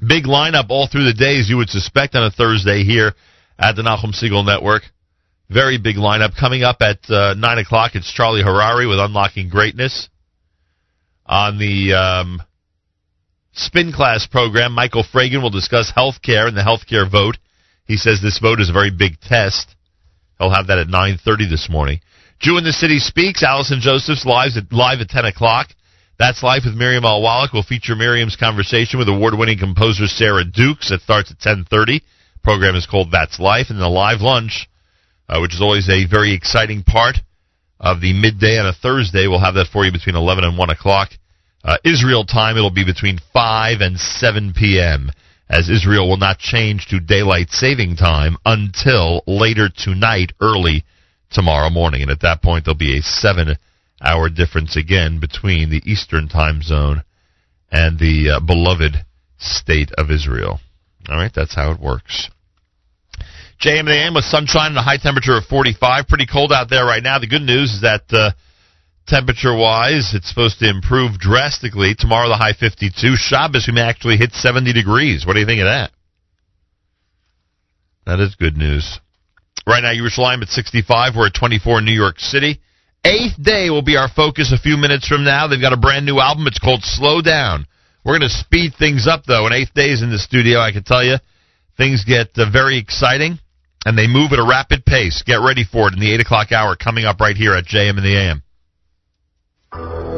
Big lineup all through the day, as you would suspect on a Thursday here at the Nachum Segal Network. Very big lineup. Coming up at uh, 9 o'clock, it's Charlie Harari with Unlocking Greatness. On the um, spin class program, Michael Fragin will discuss health care and the health care vote. He says this vote is a very big test. He'll have that at 9.30 this morning. Jew in the City Speaks, Allison Josephs live at, live at 10 o'clock. That's Live with Miriam Al Wallach. We'll feature Miriam's conversation with award-winning composer Sarah Dukes. That starts at 10.30. Program is called That's Life. And then a live lunch, uh, which is always a very exciting part of the midday on a Thursday. We'll have that for you between 11 and 1 o'clock. Uh, Israel time, it'll be between 5 and 7 p.m., as Israel will not change to daylight saving time until later tonight, early tomorrow morning. And at that point, there'll be a seven hour difference again between the Eastern time zone and the uh, beloved state of Israel. All right, that's how it works. JM and AM with sunshine and a high temperature of 45. Pretty cold out there right now. The good news is that uh, temperature wise, it's supposed to improve drastically. Tomorrow, the high 52. Shabbos, we may actually hit 70 degrees. What do you think of that? That is good news. Right now, Yerushalayim at 65. We're at 24 in New York City. Eighth Day will be our focus a few minutes from now. They've got a brand new album. It's called Slow Down. We're going to speed things up, though. And Eighth Day is in the studio, I can tell you. Things get uh, very exciting, and they move at a rapid pace. Get ready for it in the 8 o'clock hour coming up right here at JM in the AM. Thank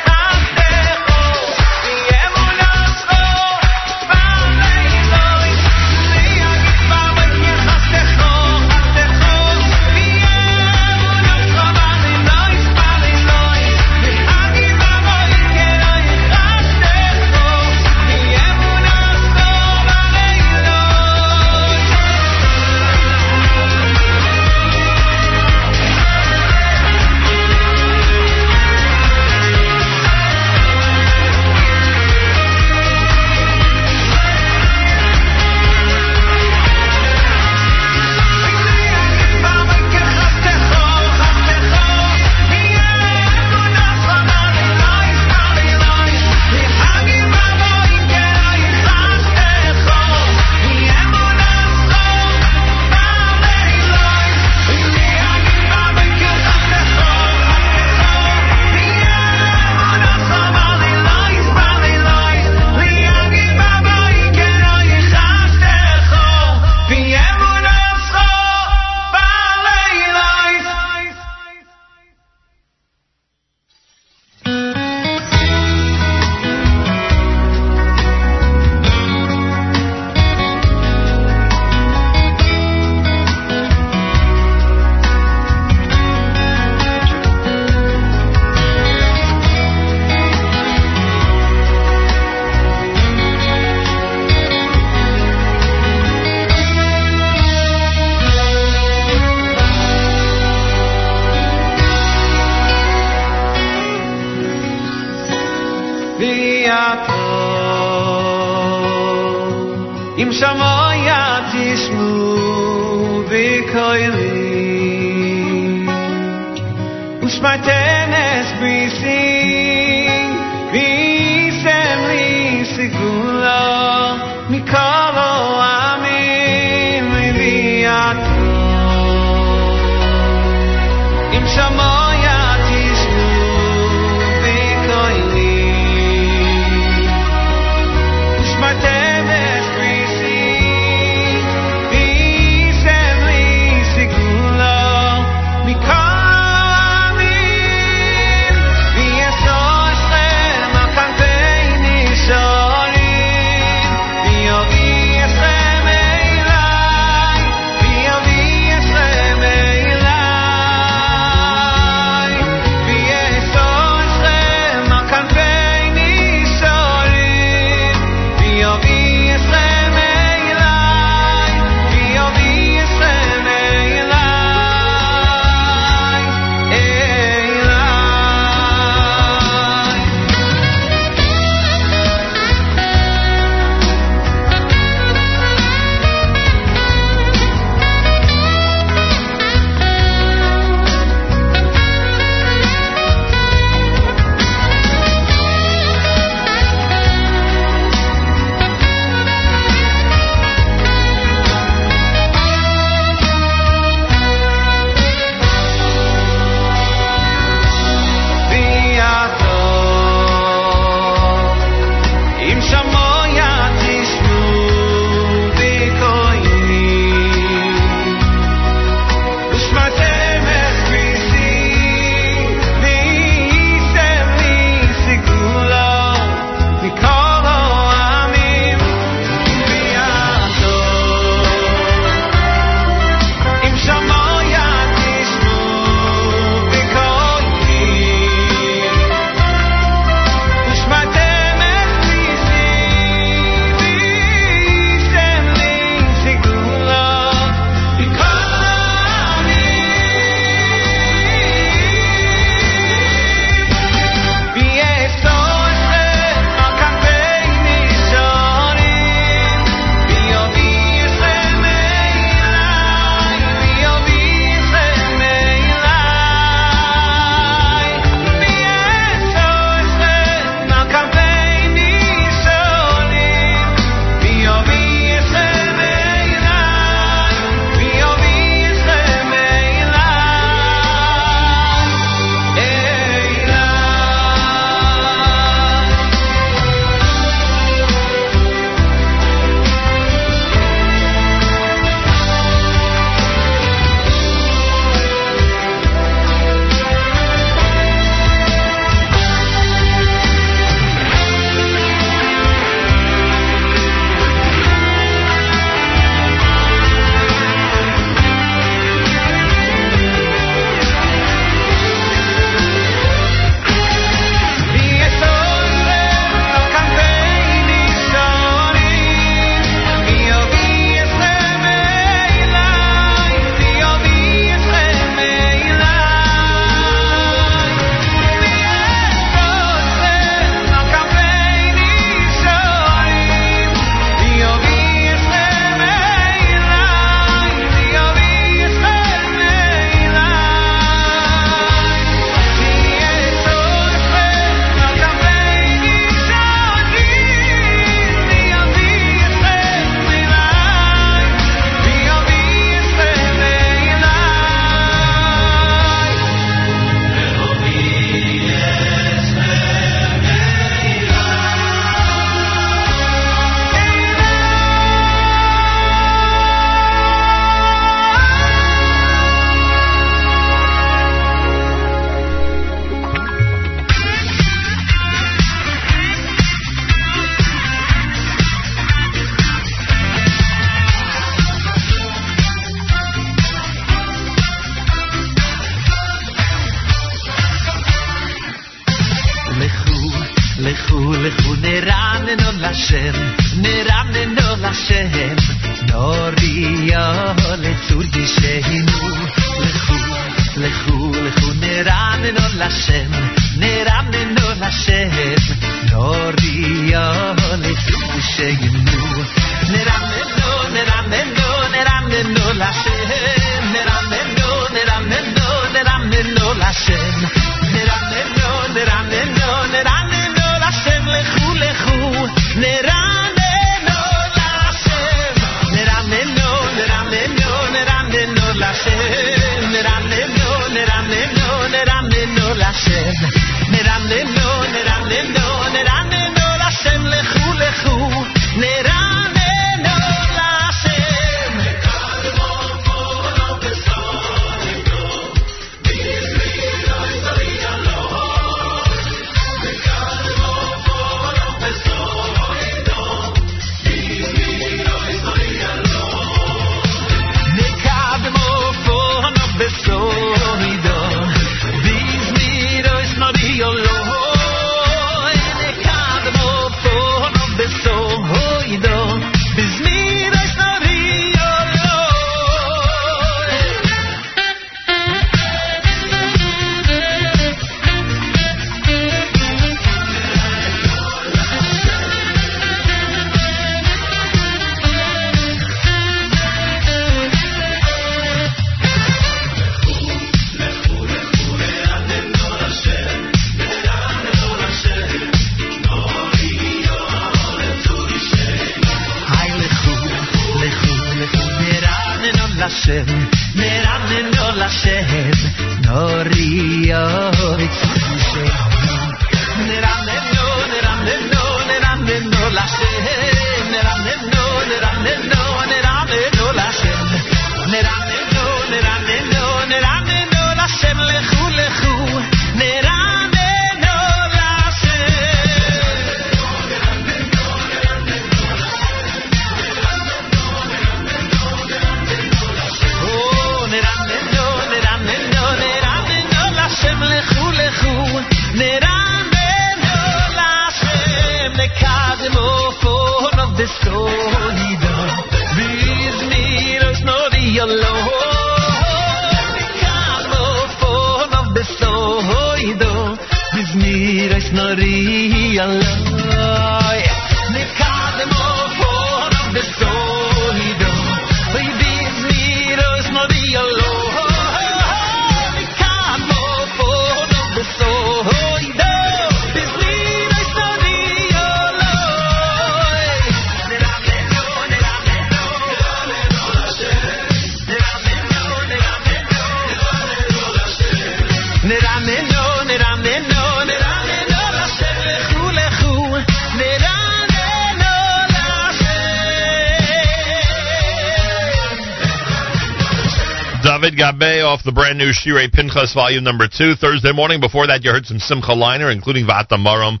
Shirei Pinchas volume number two Thursday morning. Before that, you heard some Simcha Leiner, including Vata Maram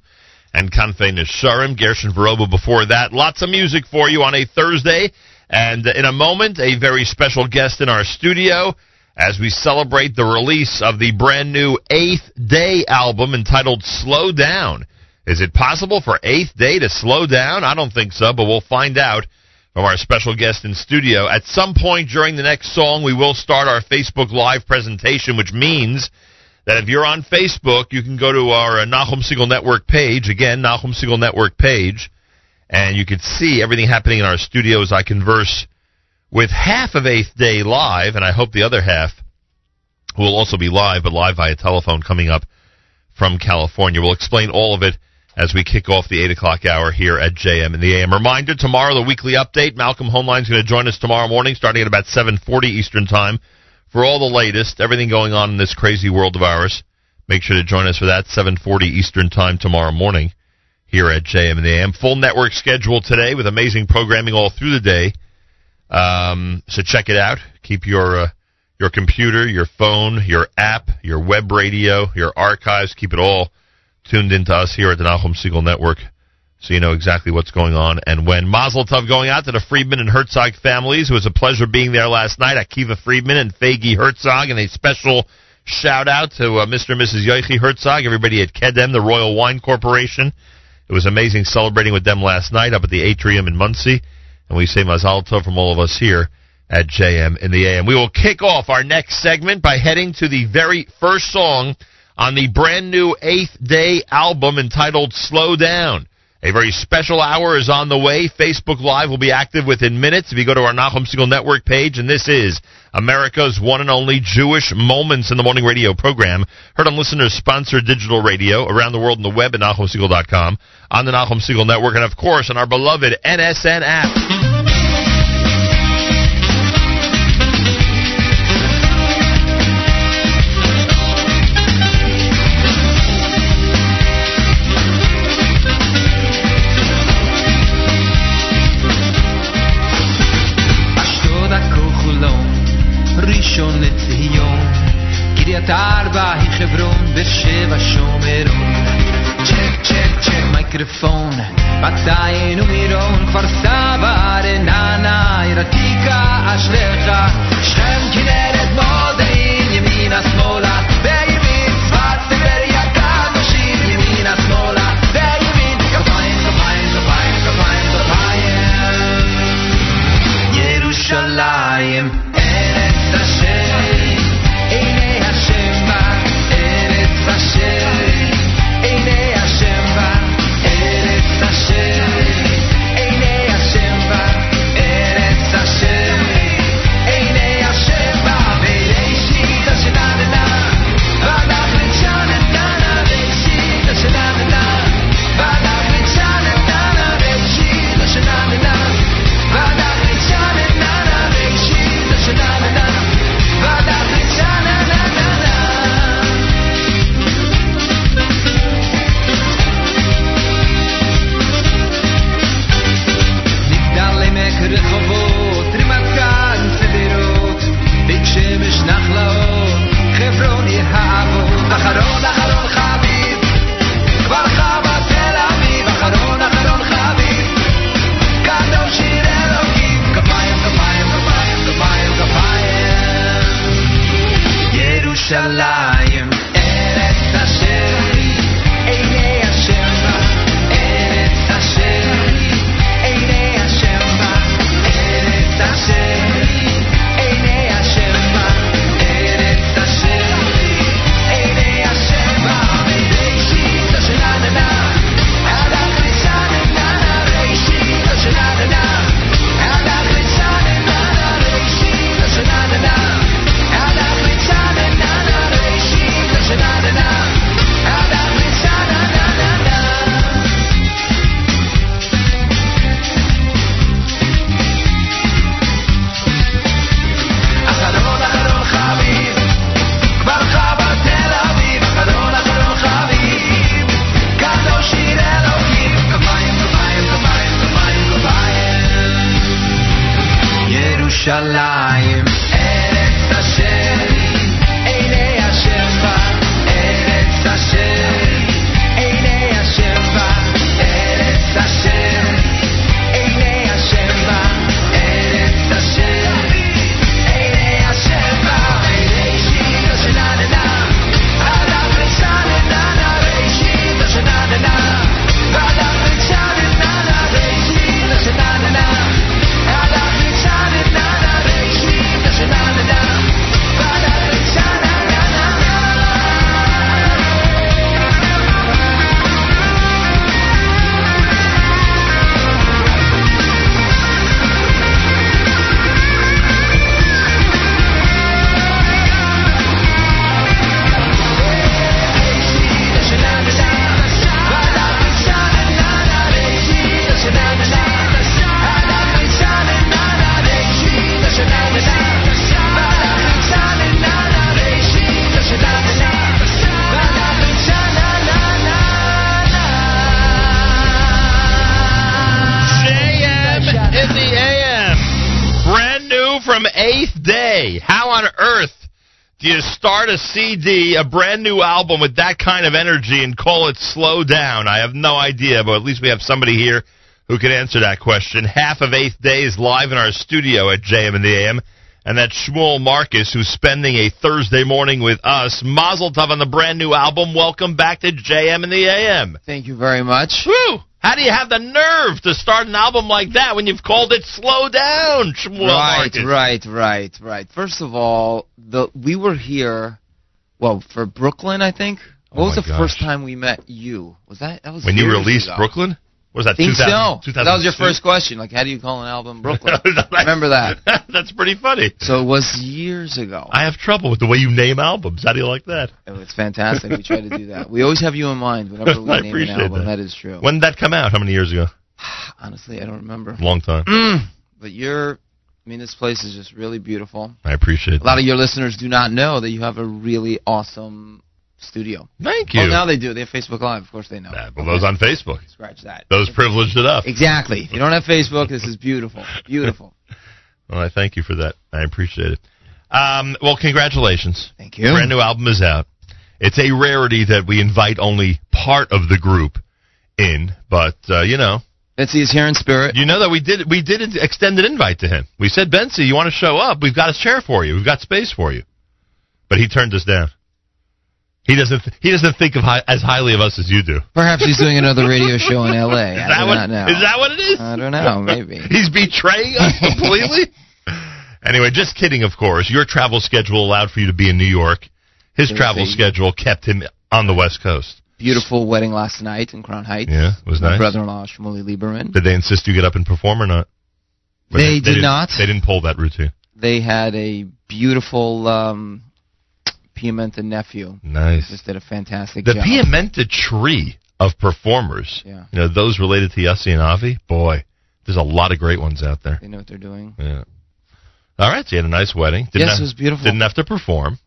and Kanfei Nesharim, Gershon Veroba before that. Lots of music for you on a Thursday. And in a moment, a very special guest in our studio as we celebrate the release of the brand new Eighth Day album entitled Slow Down. Is it possible for Eighth Day to slow down? I don't think so, but we'll find out from our special guest in studio. At some point during the next song, we will start our Facebook Live presentation, which means that if you're on Facebook, you can go to our uh, Nachum Segal Network page, again, Nachum Segal Network page, and you can see everything happening in our studio as I converse with half of Eighth Day live, and I hope the other half will also be live, but live via telephone coming up from California. We'll explain all of it as we kick off the 8 o'clock hour here at JM in the AM. Reminder, tomorrow the weekly update. Malcolm Hoenlein is going to join us tomorrow morning starting at about 7.40 Eastern Time for all the latest, everything going on in this crazy world of ours. Make sure to join us for that, 7.40 Eastern Time tomorrow morning here at JM in the AM. Full network schedule today with amazing programming all through the day. Um, so check it out. Keep your uh, your computer, your phone, your app, your web radio, your archives. Keep it all tuned into us here at the Nachum Segal Network, so you know exactly what's going on and when. Mazel Tov going out to the Friedman and Herzog families. It was a pleasure being there last night. Akiva Friedman and Fagi Herzog, and a special shout out to uh, Mr. and Mrs. Yoichi Herzog, everybody at Kedem, the Royal Wine Corporation. It was amazing celebrating with them last night up at the Atrium in Monsey. And we say Mazal Tov from all of us here at JM in the AM. We will kick off our next segment by heading to the very first song on the brand new Eighth Day album entitled Slow Down. A very special hour is on the way. Facebook Live will be active within minutes if you go to our Nachum Segal Network page, and this is America's one and only Jewish Moments in the Morning radio program, heard on listeners sponsored digital radio around the world on the web at NachumSegal.com, on the Nachum Segal Network, and of course on our beloved NSN app. קריית ארבע היא חברון, באר שבע שומרון. צ'ק צ'ק צ'ק מייקרופון, בת-עין ומירון, כפר סבא, רעננה, עיר עתיקה, אשריך, שכם, כנרת, מודיעין, ימינה, שמאלה, בימין, צפת, טבריה, קדושים, ימינה, שמאלה, בימין, כפיים, כפיים, כפיים, כפיים, כפיים. ירושלים, alive. shall I do you start a CD, a brand new album with that kind of energy and call it Slow Down? I have no idea, but at least we have somebody here who can answer that question. Half of Eighth Day is live in our studio at JM in the AM. And that's Shmuel Marcus, who's spending a Thursday morning with us. Mazel Tov on the brand new album. Welcome back to JM in the AM. Thank you very much. Woo! How do you have the nerve to start an album like that when you've called it Slow Down, Shmuel right, Marcus? right, right, right. First of all, the we were here, well, for Brooklyn, I think. What Oh was the gosh. first time we met you? Was that that was When you released ago. Brooklyn? Was that think 2000, so. That was your first question. Like, how do you call an album Brooklyn? Remember that? That's pretty funny. So it was years ago. I have trouble with the way you name albums. How do you like that? Oh, it's fantastic. We try to do that. We always have you in mind whenever we I name an album. that. that is true. When did that come out? How many years ago? Honestly, I don't remember. Long time. Mm. But you're, I mean, this place is just really beautiful. I appreciate A lot of your listeners do not know that you have a really awesome studio. Thank you. Well, now they do. They have Facebook Live. Of course they know. Well, those on Facebook. Scratch that. Those privileged enough. Exactly. If you don't have Facebook, this is beautiful. Beautiful. Well, I thank you for that. I appreciate it. Um, well, congratulations. Thank you. Brand new album is out. It's a rarity that we invite only part of the group in, but uh, you know, Bensi is here in spirit. you know that we did we did extend an invite to him. We said, Bensy, you want to show up? We've got a chair for you. We've got space for you. But he turned us down. He doesn't. He doesn't think of high, as highly of us as you do. Perhaps he's doing another radio show in L.A. Is I that do what? not know. Is that what it is? I don't know. Maybe. He's betraying us completely. anyway, just kidding, of course. Your travel schedule allowed for you to be in New York. His travel schedule kept him on the West Coast. Beautiful wedding last night in Crown Heights. Yeah, it was My nice. brother-in-law Shmuley Lieberman. Did they insist you get up and perform or not? Or They did not. They didn't pull that routine. They had a beautiful um, Piamenta nephew. Nice. Just did a fantastic The job. Piamenta tree of performers. Yeah. You know, those related to Yossi and Avi. Boy, there's a lot of great ones out there. They know what they're doing. Yeah. All right, so you had a nice wedding. Didn't Yes, have, it was beautiful. Didn't have to perform.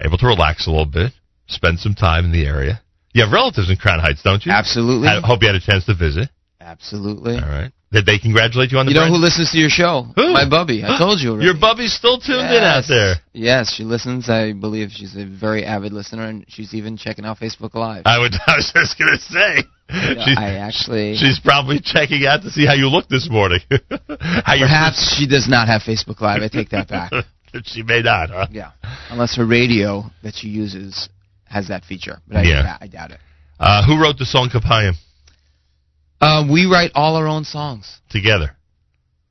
Able to relax a little bit, spend some time in the area. You have relatives in Crown Heights, don't you? Absolutely. I hope you had a chance to visit. Absolutely. All right. Did they congratulate you on the You know brand- who listens to your show? Who? My bubby. I told you. Already. Your bubby's still tuned in out there. Yes, she listens. I believe she's a very avid listener, and she's even checking out Facebook Live. I would. I was just gonna say. She's- I actually. She's probably checking out to see how you look this morning. how Perhaps she does not have Facebook Live. I take that back. she may not, huh? Yeah, unless her radio that she uses has that feature, but I, Yeah. I doubt it. Uh, who wrote the song Kapayim Uh, we write all our own songs. together?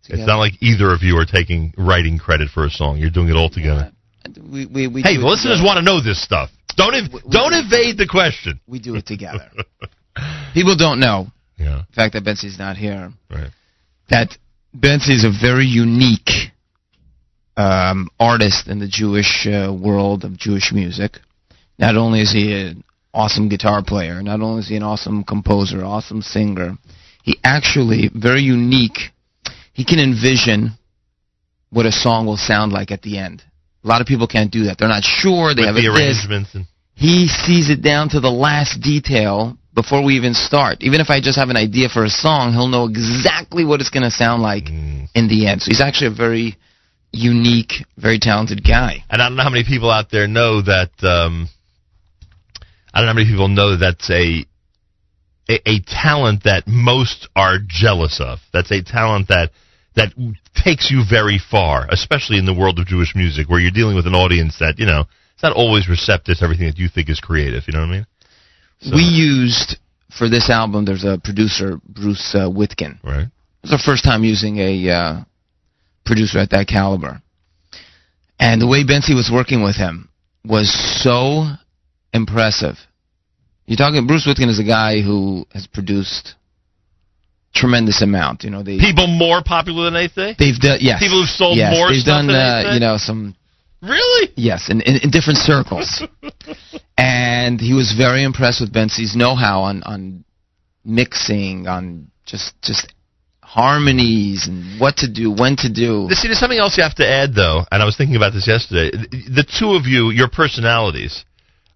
It's not like either of you are taking writing credit for a song. You're doing it all together. We we, we hey, the listeners together. want to know this stuff. Don't ev- don't evade the question. We do it together. People don't know. Yeah. The fact that Bensie's not here. Right. That Bensie's a very unique um, artist in the Jewish uh, world of Jewish music. Not only is he an awesome guitar player, not only is he an awesome composer, awesome singer, he actually very unique. He can envision what a song will sound like at the end. A lot of people can't do that. They're not sure. They With have the this. arrangements and He sees it down to the last detail before we even start. Even if I just have an idea for a song, he'll know exactly what it's going to sound like Mm. in the end. So he's actually a very unique, very talented guy. And I don't know how many people out there know that. Um, I don't know how many people know that that's a, a a talent that most are jealous of. That's a talent that that takes you very far, especially in the world of Jewish music, where you're dealing with an audience that you know it's not always receptive to everything that you think is creative. You know what I mean? So- We used, for this album, there's a producer, Bruce uh, Witkin. Right. It was our first time using a uh, producer at that caliber. And the way Bensi was working with him was so impressive. You're talking, Bruce Witkin is a guy who has produced tremendous amount. You know, they People more popular than Eighth Day. they've done yes, People who've sold yes, more They've stuff done than uh, you know some Really? yes, in, in, in different circles. and he was very impressed with Bensi's know-how on on mixing, on just just harmonies and what to do, when to do. See, there's something else you have to add, though, and I was thinking about this yesterday. The two of you, your personalities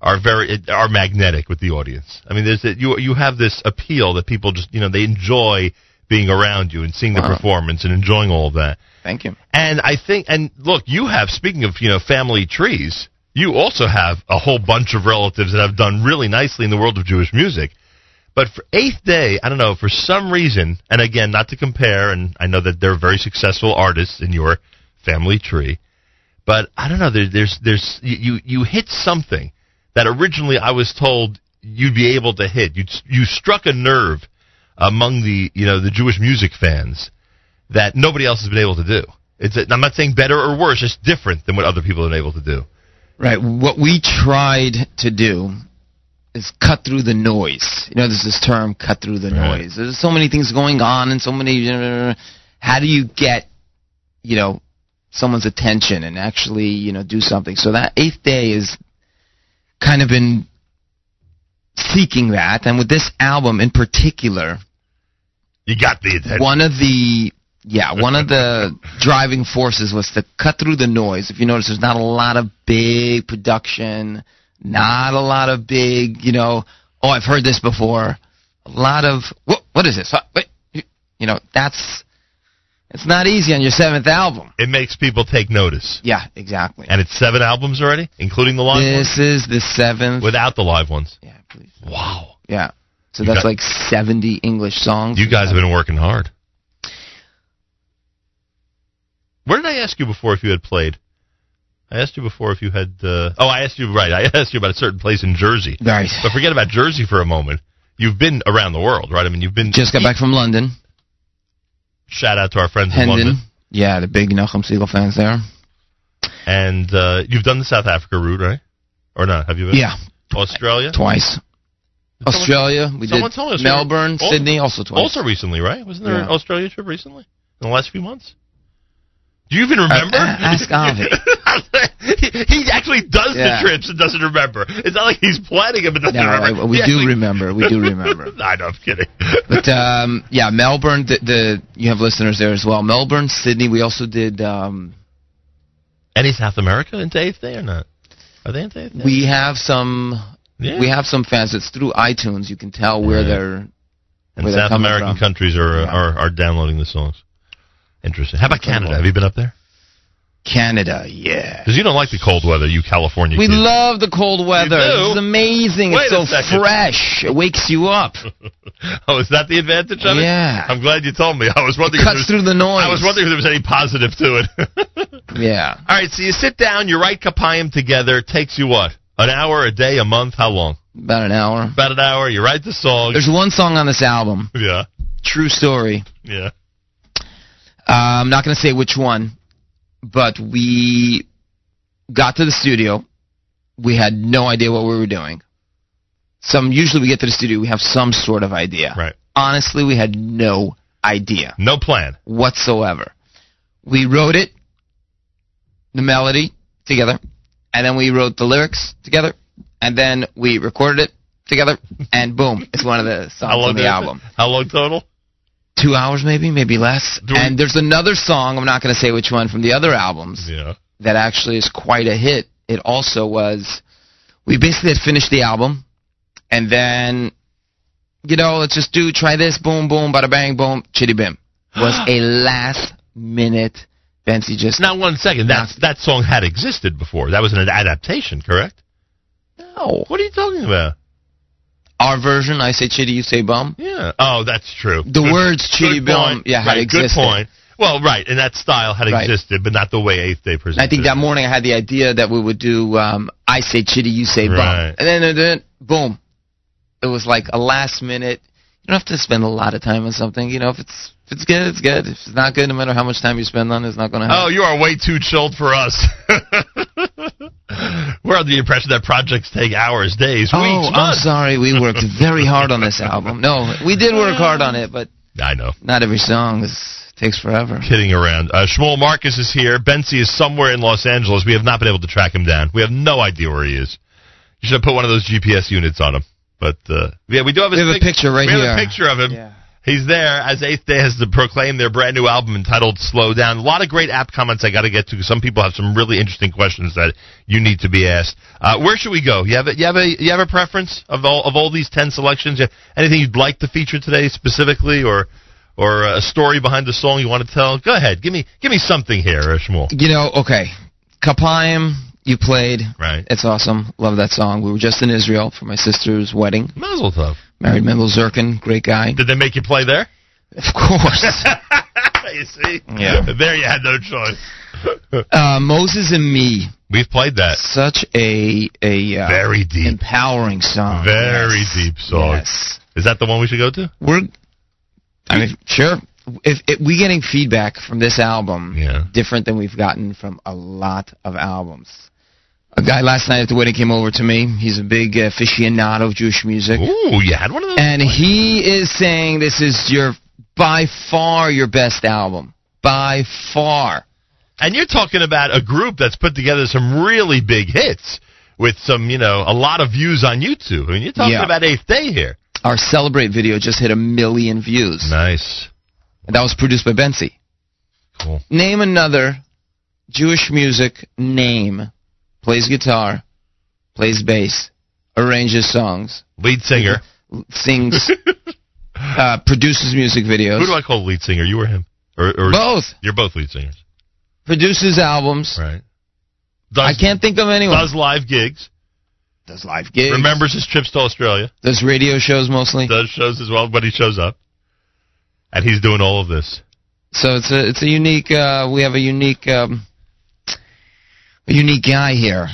are very are magnetic with the audience. I mean, there's a, you you have this appeal that people just you know they enjoy being around you and seeing the Wow. performance and enjoying all of that. Thank you. And I think, and look, you have speaking of you know family trees, you also have a whole bunch of relatives that have done really nicely in the world of Jewish music. But for Eighth Day, I don't know, for some reason, and again, not to compare, and I know that they're very successful artists in your family tree, but I don't know, there, there's, there's, you, you you hit something that originally I was told you'd be able to hit. You, you struck a nerve among the, you know, the Jewish music fans that nobody else has been able to do. It's, a, I'm not saying better or worse, it's different than what other people have been able to do. Right. What we tried to do is cut through the noise. You know, there's this term, cut through the Right. noise. There's so many things going on and so many. how do you get, you know, someone's attention and actually, you know, do something? So that eighth day is kind of been seeking that, and with this album in particular, You got the attention. one of the yeah, one of the driving forces was to cut through the noise. If you notice, there's not a lot of big production, not a lot of big, you know, oh, I've heard this before. A lot of what? What is this? Wait, you know, that's It's not easy on your seventh album. It makes people take notice. Yeah, exactly. And it's seven albums already, including the live ones? This is the seventh. Without the live ones. Yeah, please. Wow. Yeah. So You that's got- like 70 English songs. You guys have been working hard. Where did I ask you before if you had played? I asked you before if you had. Uh, oh, I asked you right. I asked you about a certain place in Jersey. Right. But forget about Jersey for a moment. You've been around the world, right? I mean, you've been. Just got back from London. Shout out to our friends in London. Yeah, the big Nachum Segal fans there. And uh, you've done the South Africa route, right? Or not? Have you been? Yeah. Australia. Twice. Australia, we someone did Melbourne, Sydney, also twice. Also recently, right? Wasn't there an Australia trip recently in the last few months? Do you even remember? Uh, uh, ask Avi. he, he actually does Yeah. the trips and doesn't remember. It's not like he's planning them and doesn't No, remember. We do actually- remember. We do remember. I know, I'm kidding. But um, yeah, Melbourne. The, the you have listeners there as well. Melbourne, Sydney. We also did. Um, Any South America into eighth day or not? Are they into eighth day? we have some. Yeah. We have some fans. It's through iTunes. You can tell where Right. they're. and where they're South American from. countries are, Yeah. are are downloading the songs. Interesting. How about Canada? Have you been up there? Canada, yeah. Because you don't like the cold weather, you California We kids. love the cold weather. It's amazing. Wait it's so fresh. It wakes you up. oh, is that the advantage of it? Yeah. I'm glad you told me. I was wondering. if Cuts was- through the noise. I was wondering if there was any positive to it. Yeah. All right, so you sit down, you write Kapayim together. It takes you what? An hour, a day, a month? How long? About an hour. About an hour. You write the song. There's one song on this album. yeah, True story. yeah. Uh, I'm not going to say which one, but we got to the studio. We had no idea what we were doing. Some usually we get to the studio, we have some sort of idea. Right. Honestly, we had no idea No plan. whatsoever. We wrote it, the melody together, and then we wrote the lyrics together, and then we recorded it together, and boom, it's one of the songs on the album. How long total? Two hours, maybe, maybe less. We- and there's another song, I'm not going to say which one from the other albums, Yeah. that actually is quite a hit. It also was, we basically had finished the album, and then, you know, let's just do, try this, boom, boom, bada bang, boom, chitty bim. Was a last minute, Bensi just, Now, one second. That that song had existed before. That was an adaptation, correct? no. What are you talking about? Our version, I say chitty, you say bum. Yeah. Oh, that's true. The Good- words chitty bum, yeah, had right, existed. Good point. Well, right, and that style had Right. existed, but not the way Eighth Day presented. I think that morning I had the idea that we would do um, I say chitty, you say bum. Right. And then, and then, boom. It was like a last minute. Don't have to spend a lot of time on something. You know, if it's if it's good, it's good. If it's not good, no matter how much time you spend on it, it's not going to happen. Oh, you are way too chilled for us. We're under the impression that projects take hours, days, Oh, weeks, I'm sorry. We worked very hard on this album. No, we did work hard on it, but I know. not every song is, takes forever. Kidding around. Uh, Shmuel Marcus is here. Bensi is somewhere in Los Angeles. We have not been able to track him down. We have no idea where he is. You should have put one of those GPS units on him. But uh, yeah, we do have, We his have a picture right we have a picture of him. Yeah. He's there as Eighth Day has to proclaim their brand new album entitled "Slow Down." A lot of great app comments I got to get to. Some people have some really interesting questions that you need to be asked. Uh, where should we go? You have a, you have a you have a preference of all of all these ten selections? Anything you'd like to feature today specifically, or or a story behind the song you want to tell? Go ahead, give me give me something here, uh, Shmuel. You know, okay. Kapayim, you played. Right. It's awesome. Love that song. We were just in Israel for my sister's wedding. Mazel tov. Married Mendel Zirkin, great guy. Did they make you play there? Of course. you see, Yeah. there you had no choice. uh, Moses in Me, We've played that. such a a uh, Very deep. empowering song. Very Yes. deep song. Yes. Is that the one we should go to? We're, I mean, sure. If, if we getting feedback from this album Yeah. different than we've gotten from a lot of albums. A guy last night at the wedding came over to me. He's a big aficionado of Jewish music. Ooh, you had one of those. And he is saying this is your by far your best album. By far. And you're talking about a group that's put together some really big hits with some, you know, a lot of views on YouTube. I mean, you're talking Yeah. about Eighth Day here. Our Celebrate video just hit a million views. Nice. And that was produced by Bensi. Cool. Name another Jewish music name. Plays guitar, plays bass, arranges songs, Lead singer. sings, uh, produces music videos. Who do I call lead singer? You or him? Or, or Both. You're both lead singers. Produces albums. Right. I can't think of anyone. Does live gigs. Does live gigs. Remembers his trips to Australia. Does radio shows mostly. Does shows as well, but he shows up. And he's doing all of this. So it's a it's a unique. Uh, we have a unique um, unique guy here.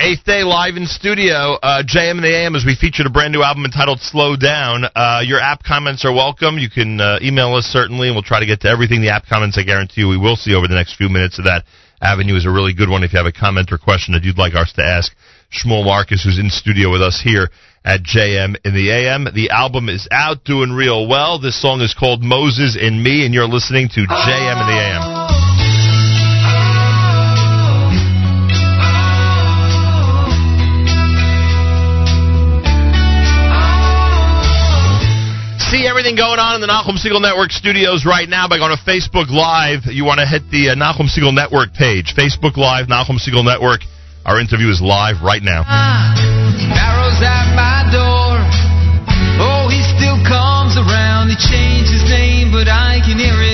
Eighth day live in studio, uh, JM in the AM as we featured a brand new album entitled Slow Down. Uh, your app comments are welcome. You can uh, email us certainly, and we'll try to get to everything. The app comments, I guarantee you, we will see over the next few minutes. So that avenue is a really good one if you have a comment or question that you'd like us to ask. Shmuel Marcus, who's in studio with us here at JM in the AM. The album is out, doing real well. This song is called Moses in Me, and you're listening to JM in the AM. Everything going on in the Nachum Segal Network studios right now by going to Facebook Live. You want to hit the uh, Nachum Segal Network page. Facebook Live, Nachum Segal Network. Our interview is live right now. Pharaoh's at my door. Oh, he still comes around. He changed his name, but I can hear his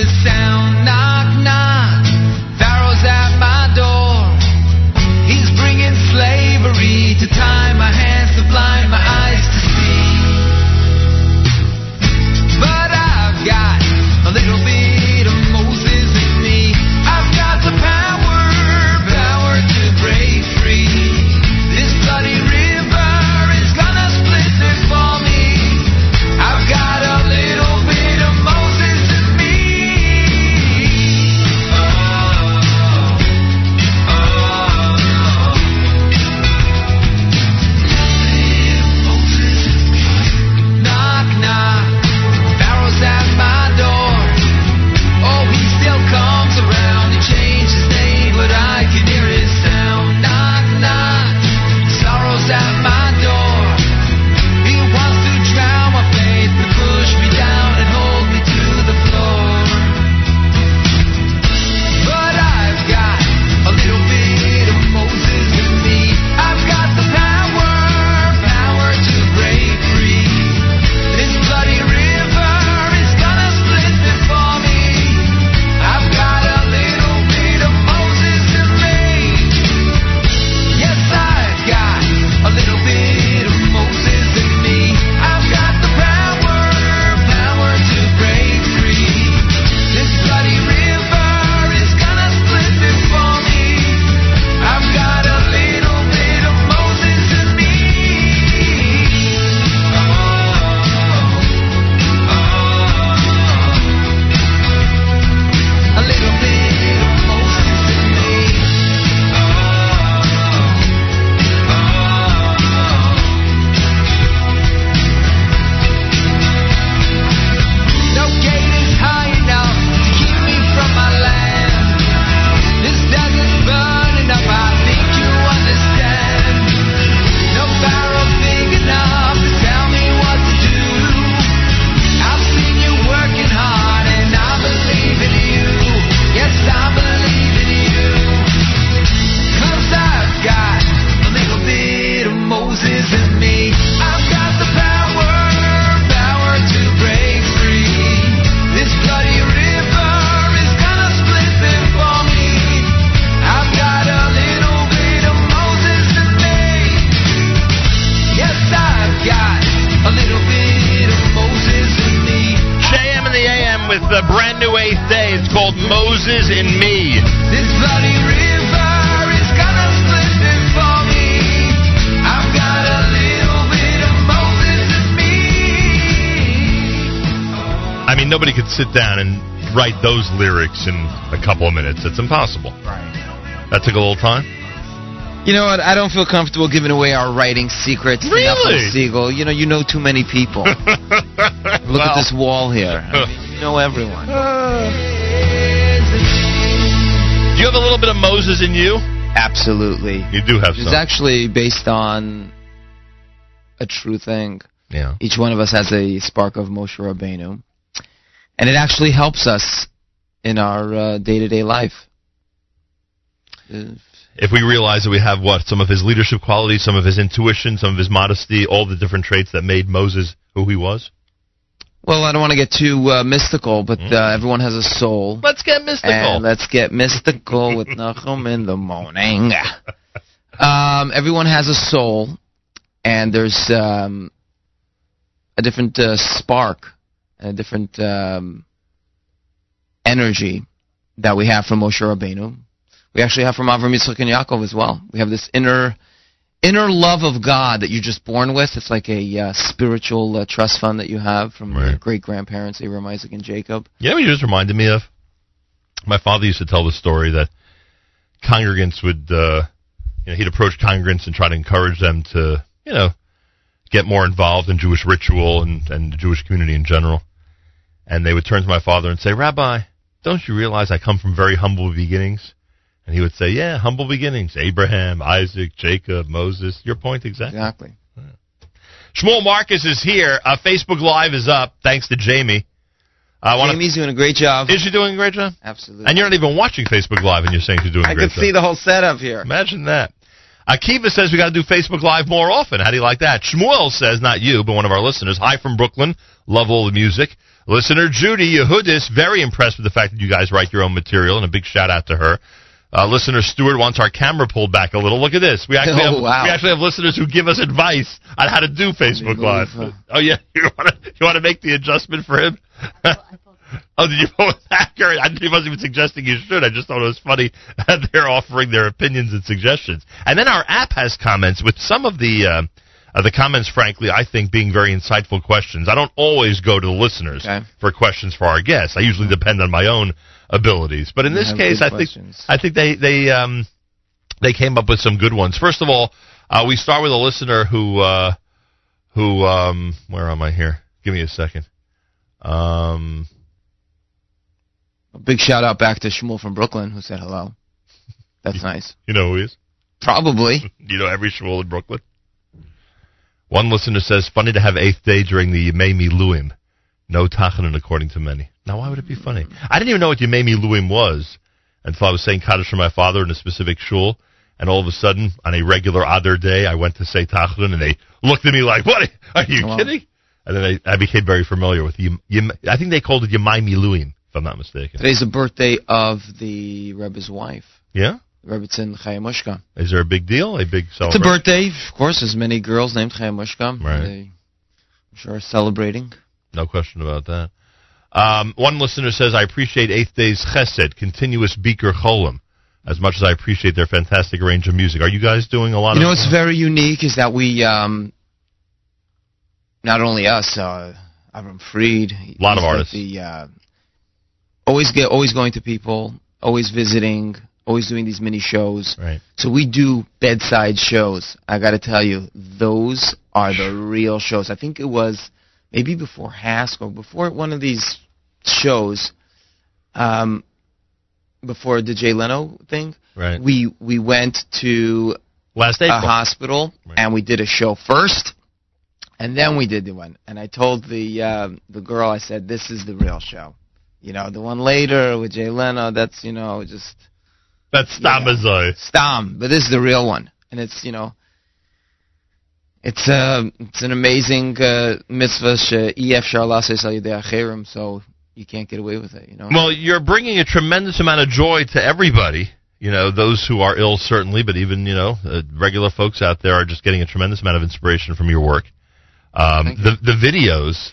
those lyrics in a couple of minutes. It's impossible. Right. That took a little time. You know what? I don't feel comfortable giving away our writing secrets. to Really? Knuckles Siegel. You know, you know too many people. Look at this wall here. I mean, you know everyone. Do you have a little bit of Moses in you? Absolutely. You do have It's some. actually based on a true thing. Yeah. Each one of us has a spark of Moshe Rabbeinu, and it actually helps us in our uh, day-to-day life. Uh, If we realize that we have what some of his leadership qualities, some of his intuition, some of his modesty, all the different traits that made Moses who he was. Well, I don't want to get too uh, mystical, but uh, everyone has a soul. Let's get mystical. And let's get mystical with Nachum in the morning. Um, everyone has a soul, and there's um, a different uh, spark, a different um, energy that we have from Moshe Rabbeinu. We actually have from Avram Yitzchak and Yaakov as well. We have this inner inner love of God that you're just born with. It's like a uh, spiritual uh, trust fund that you have from your great grandparents, Abraham, Isaac, and Jacob. Yeah, you just reminded me of? My father used to tell the story that congregants would, uh, you know, he'd approach congregants and try to encourage them to, you know, get more involved in Jewish ritual and, and the Jewish community in general. And they would turn to my father and say, Rabbi, don't you realize I come from very humble beginnings? And he would say, yeah, humble beginnings. Abraham, Isaac, Jacob, Moses. Your point exactly. Exactly. Shmuel Marcus is here. Uh, Facebook Live is up, thanks to Jamie. I wanna, Jamie's doing a great job. Is she doing a great job? Absolutely. And you're not even watching Facebook Live, and you're saying she's doing a I great can see the whole setup here. Imagine that. Akiva says we got to do Facebook Live more often. How do you like that? Shmuel says, not you, but one of our listeners. Hi from Brooklyn. Love all the music. Listener Judy Yehudis, very impressed with the fact that you guys write your own material, and a big shout out to her. Uh, listener Stewart wants our camera pulled back a little. Look at this. We actually, Oh, have, wow. we actually have listeners who give us advice on how to do Facebook Live. Oh yeah, you want to you make the adjustment for him? oh, did you vote accurate? I he wasn't even suggesting you should. I just thought it was funny that they're offering their opinions and suggestions. And then our app has comments with some of the. Uh, uh, the comments, frankly, I think being very insightful questions. I don't always go to the listeners for questions for our guests. I usually depend on my own abilities. But in You this case, I think. I think they they um they came up with some good ones. First of all, uh, we start with a listener who uh, who um where am I here? Give me a second. Um, A big shout out back to Shmuel from Brooklyn who said hello. That's nice. you know who he is? Probably. You know every shul in Brooklyn. One listener says, "Funny to have eighth day during the Yemei Miluim. No tachanun, according to many." Now, why would it be funny? I didn't even know what Yemei Miluim was until I was saying Kaddish for my father in a specific shul, and all of a sudden, on a regular Adar day, I went to say tachanun, and they looked at me like, "What? Are you kidding?" And then I, I became very familiar with Yem, Yem, I think they called it Yemai Miluim, if I'm not mistaken. Today's the birthday of the Rebbe's wife, Yeah. Rebbetzin Chayamushka. Is there a big deal? A big celebration? It's a birthday, of course. There's many girls named Chayamushka. Right. They, I'm sure, are celebrating. No question about that. Um, one listener says, I appreciate Eighth Day's Chesed, continuous Bikur Cholim, as much as I appreciate their fantastic range of music. Are you guys doing a lot You of know what's very unique is that we, um, not only us, uh, Avram Fried, A lot of artists. The, uh, always get, always going to people, always visiting, always doing these mini shows. Right. So we do bedside shows. I got to tell you, those are the real shows. I think it was maybe before Haskell, before one of these shows, um, before the Jay Leno thing. Right. We we went to Last a April. hospital and we did a show first, and then we did the one. And I told the um, the girl, I said, "This is the real show." You know, the one later with Jay Leno, that's you know just That's Stamazoi. Stam, but this is the real one, and it's you know, it's uh, it's an amazing uh, mitzvah ef yedei so you can't get away with it, you know. Well, you're bringing a tremendous amount of joy to everybody. You know, those who are ill, certainly, but even, you know, uh, regular folks out there are just getting a tremendous amount of inspiration from your work. Um, the, the videos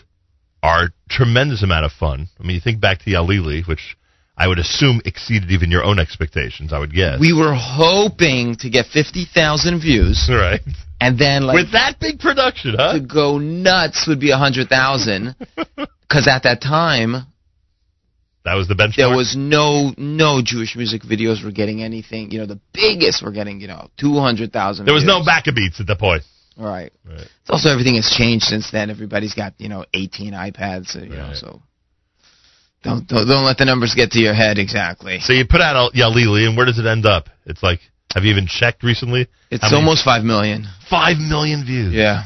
are tremendous amount of fun. I mean, you think back to Yalili, which I would assume exceeded even your own expectations, I would guess. we were hoping to get fifty thousand views, right? And then like With that big production, huh? to go nuts would be a hundred thousand, because at that time That was the benchmark. there was no no Jewish music videos were getting anything. You know, the biggest were getting you know two hundred thousand. There was no Maccabeats at the point. Right. Right. It's also everything has changed since then. Everybody's got you know 18 iPads. You know, so don't, don't don't let the numbers get to your head exactly. So you put out a Yalili, and where does it end up? It's like, have you even checked recently? It's How many- almost five million. five million views. Yeah.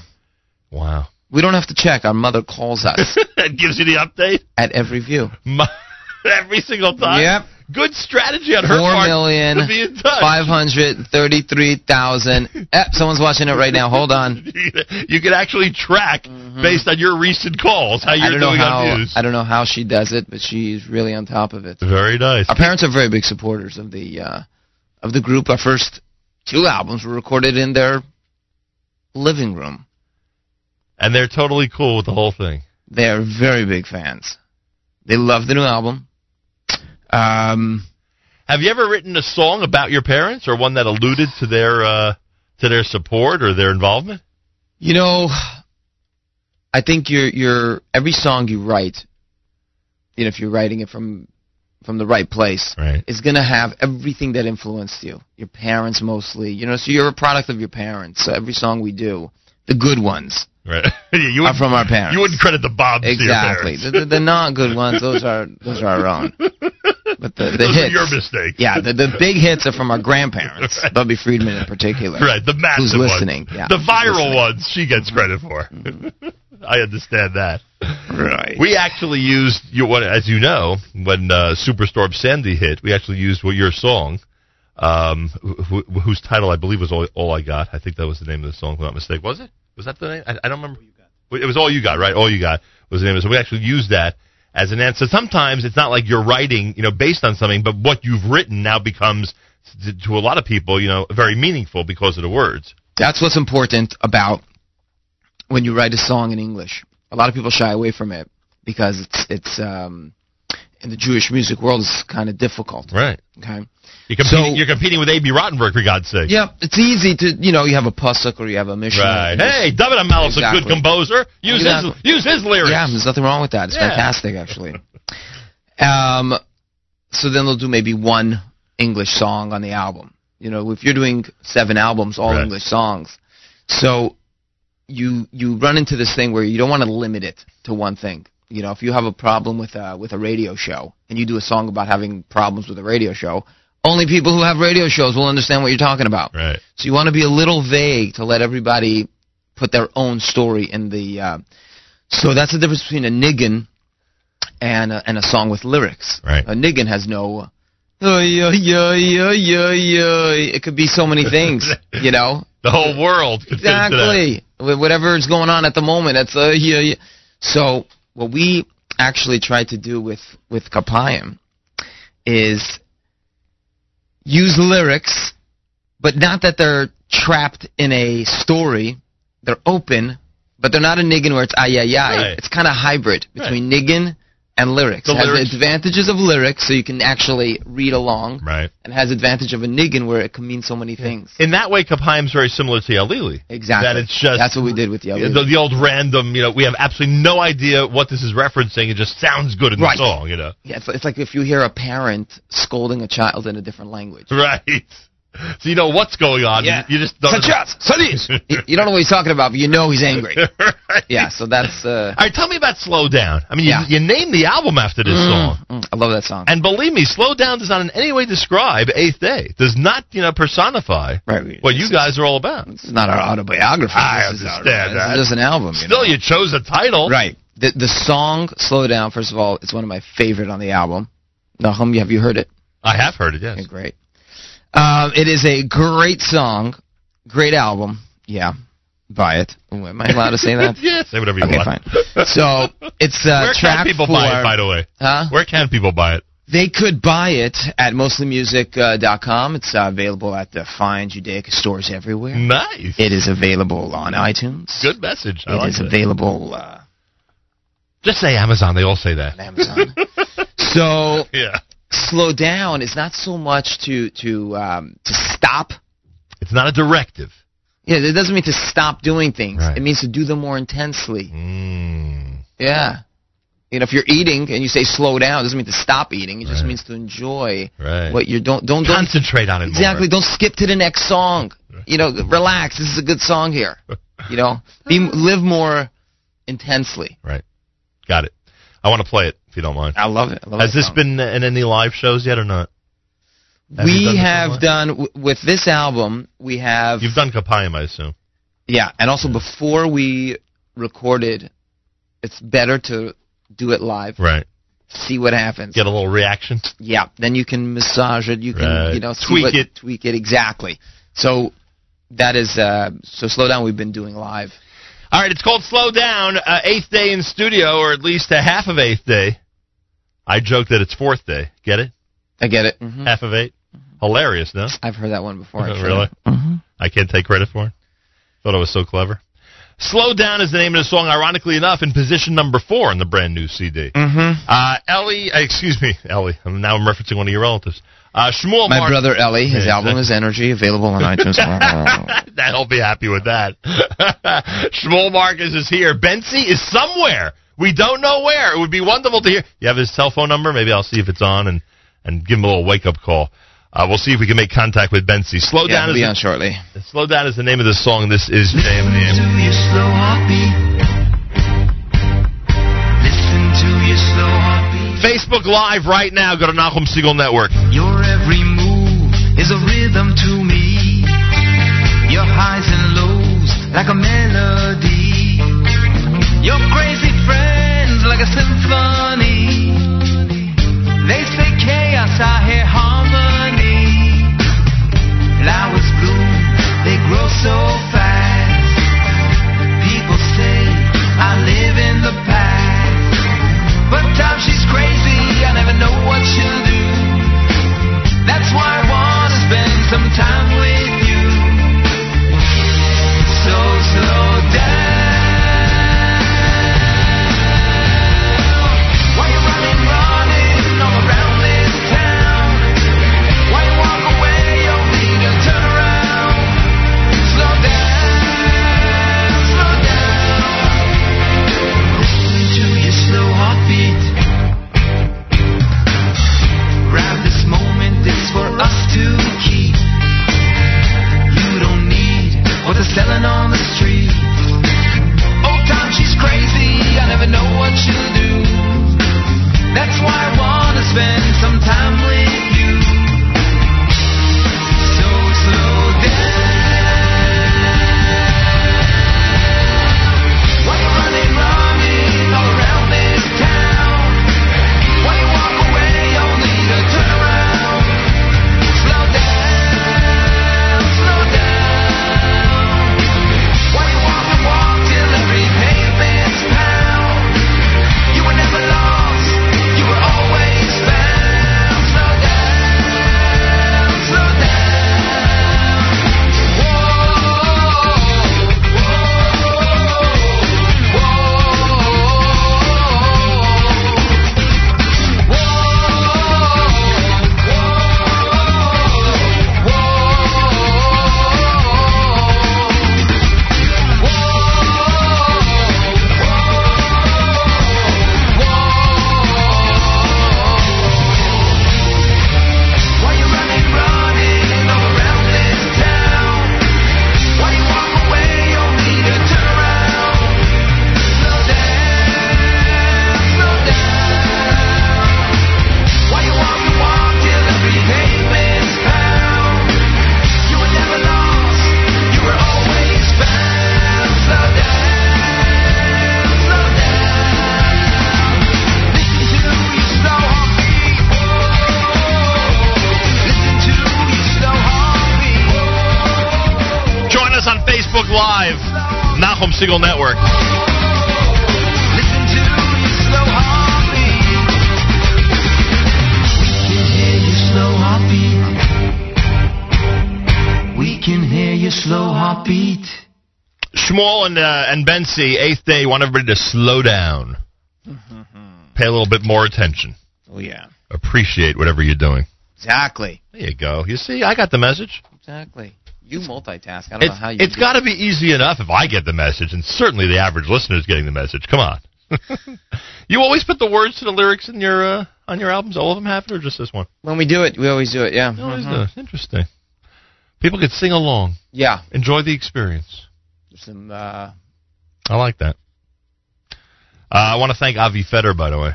Wow. We don't have to check. Our mother calls us it gives you the update at every view. every single time. Yep. Good strategy on her Four part million to be in touch. five hundred thirty-three thousand. Eh, someone's watching it right now. Hold on. you can actually track based on your recent calls how you're doing how on views. I don't know how she does it, but she's really on top of it. Very nice. Our parents are very big supporters of the uh, of the group. Our first two albums were recorded in their living room. And they're totally cool with the whole thing. They're very big fans. They love the new album. Um, Have you ever written a song about your parents or one that alluded to their uh, to their support or their involvement? You know, I think your your every song you write, you know, if you're writing it from from the right place, right. is going to have everything that influenced you. Your parents mostly, you know, so you're a product of your parents. So every song we do, the good ones, Right. you are from our parents. You wouldn't credit the Bobs exactly. The, the, the not good ones, those are those are our own. But the, the Those are hits, your mistake. yeah, the, the big hits are from our grandparents, Bubby Friedman in particular. Right, the massive Who's listening? ones. Yeah, the viral ones she gets credit for. I understand that. Right. We actually used your what as you know, when uh, Superstorm Sandy hit, we actually used well, your song, um, wh- wh- whose title I believe was all, all I Got. I think that was the name of the song, if I'm not mistaken. Was it? Was that the name? I, I don't remember. What it was All You Got, right? All You Got was the name. So we actually used that as an answer. Sometimes it's not like you're writing, you know, based on something, but what you've written now becomes, to, to a lot of people, you know, very meaningful because of the words. That's what's important about when you write a song in English. A lot of people shy away from it because it's it's um, in the Jewish music world it's kind of difficult. Right. Okay. You're competing, you're competing with Abie Rotenberg, for God's sake. Yeah, it's easy to you know you have a pasuk or you have a mission. Right. Hey, David Hamelech, a good composer. Use Exactly. his use his lyrics. Yeah, there's nothing wrong with that. It's Yeah. fantastic, actually. Um, so then they'll do maybe one English song on the album. You know, if you're doing seven albums, all Right. English songs, so you you run into this thing where you don't want to limit it to one thing. You know, if you have a problem with a with a radio show and you do a song about having problems with a radio show, only people who have radio shows will understand what you're talking about. Right. So you want to be a little vague to let everybody put their own story in the. Uh, so that's the difference between a niggin and a, and a song with lyrics. Right. A niggin has no. Oy, oy, oy, oy, oy. It could be so many things, you know. The whole world. could fit into that. Exactly. Whatever is going on at the moment, uh, yeah, yeah. So what we actually tried to do with with Kapayim is use lyrics, but not that they're trapped in a story. They're open, but they're not a niggin where it's ay ay ay. Right. It's kind of hybrid between niggin and lyrics. The it has lyrics- the advantages of lyrics, so you can actually read along, Right. and has advantage of a niggin where it can mean so many things. In that way, Kapayim's very similar to Yalili. Exactly. That it's just That's what we did with Yalili. the, the old random. You know, we have absolutely no idea what this is referencing. It just sounds good in Right. the song. You know. Yeah, it's, it's like if you hear a parent scolding a child in a different language. Right. So you know what's going on. Yeah. You, you just don't. You, you don't know what he's talking about, but you know he's angry. right. Yeah, so that's. Uh, All right, tell me about Slow Down. I mean, Yeah. you, you named the album after this mm, song. mm, I love that song. And believe me, Slow Down does not in any way describe Eighth Day. Does not, you know, personify Right. what you guys are all about. This is not our autobiography. I this is, understand this that. is just an album. You Still, know? you chose a title. Right. The the song "Slow Down." First of all, it's one of my favorite on the album. Nachum, have you heard it? I have heard it. Yes. Okay, great. Um, it is a great song, great album. Yeah, buy it. Ooh, am I allowed to say that? yeah, say whatever you Okay, want. fine. So it's uh, Where track can people four. buy it, by the way? Huh? Where can people buy it? They could buy it at mostlymusic.com. It's uh, available at the fine Judaica stores everywhere. Nice. It is available on iTunes. Good message. I It like is it. available uh, Just say Amazon. They all say that. Amazon. so Yeah. Slow down is not so much to to um, to stop. It's not a directive. Yeah, it doesn't mean to stop doing things. Right. It means to do them more intensely. Mm. Yeah. You know, if you're eating and you say slow down, it doesn't mean to stop eating. It just means to enjoy Right. what you're don't don't don't Concentrate on it exactly. more. Don't skip to the next song. You know, relax. This is a good song here. You know, be live more intensely. Right. Got it. I want to play it if you don't mind. I love it. I love Has this been in any live shows yet or not? Have we done have done w- with this album. We have You've done Kapayim, I assume. yeah, and also before we recorded, it's better to do it live. Right. see what happens. Get a little reaction. Yeah, then you can massage it. You can, Right. you know, Tweak what- it. Tweak it exactly. So that is uh, so slow down. We've been doing live. All right, it's called Slow Down. Uh, eighth day in studio, or at least a half of eighth day. I joke that it's fourth day. Get it? I get it. Mhm. Half of 8 Hilarious, no? I've heard that one before. Oh, actually. really? Mhm. I can't take credit for it. Thought it was so clever. Slow Down is the name of the song, ironically enough, in position number four in the brand new CD. Mm-hmm. Uh, Ellie, uh, excuse me, Ellie. Now I'm referencing one of your relatives. Uh, Shmuel My Mark- brother Ellie, his album is Energy, available on iTunes. I'll be happy with that. Shmuel Marcus is here. Bensi is somewhere. We don't know where. It would be wonderful to hear. You have his cell phone number? Maybe I'll see if it's on and, and give him a little wake up call. Uh, we'll see if we can make contact with Bensi. Slow yeah, down he'll is be the, on shortly. Slow down is the name of the song. This is JM in the to your slow heartbeat. Listen to your slow heartbeat. Facebook Live right now. Go to Nachum Segal Network. Your every move is a rhythm to me. Your highs and lows like a melody. Your crazy friends like a symphony. They say chaos, I hear harmony. Flowers bloom, they grow so why they're selling on the street. Oh, time she's crazy, I never know what she'll do. That's why I wanna spend some time with uh, eighth day, want everybody to slow down, pay a little bit more attention, Oh yeah, appreciate whatever you're doing. exactly, There you go. You see, I got the message. exactly. You multitask. I don't know how you. it's do got to be easy enough if I get the message, and certainly the average listener is getting the message. Come on. you always put the words to the lyrics in your uh, on your albums. All of them have it, or just this one? When we do it, we always do it. Yeah. Always Mhm. Interesting. People could sing along, Yeah. enjoy the experience. Some. Uh, I like that. Uh, I want to thank Avi Feder, by the way.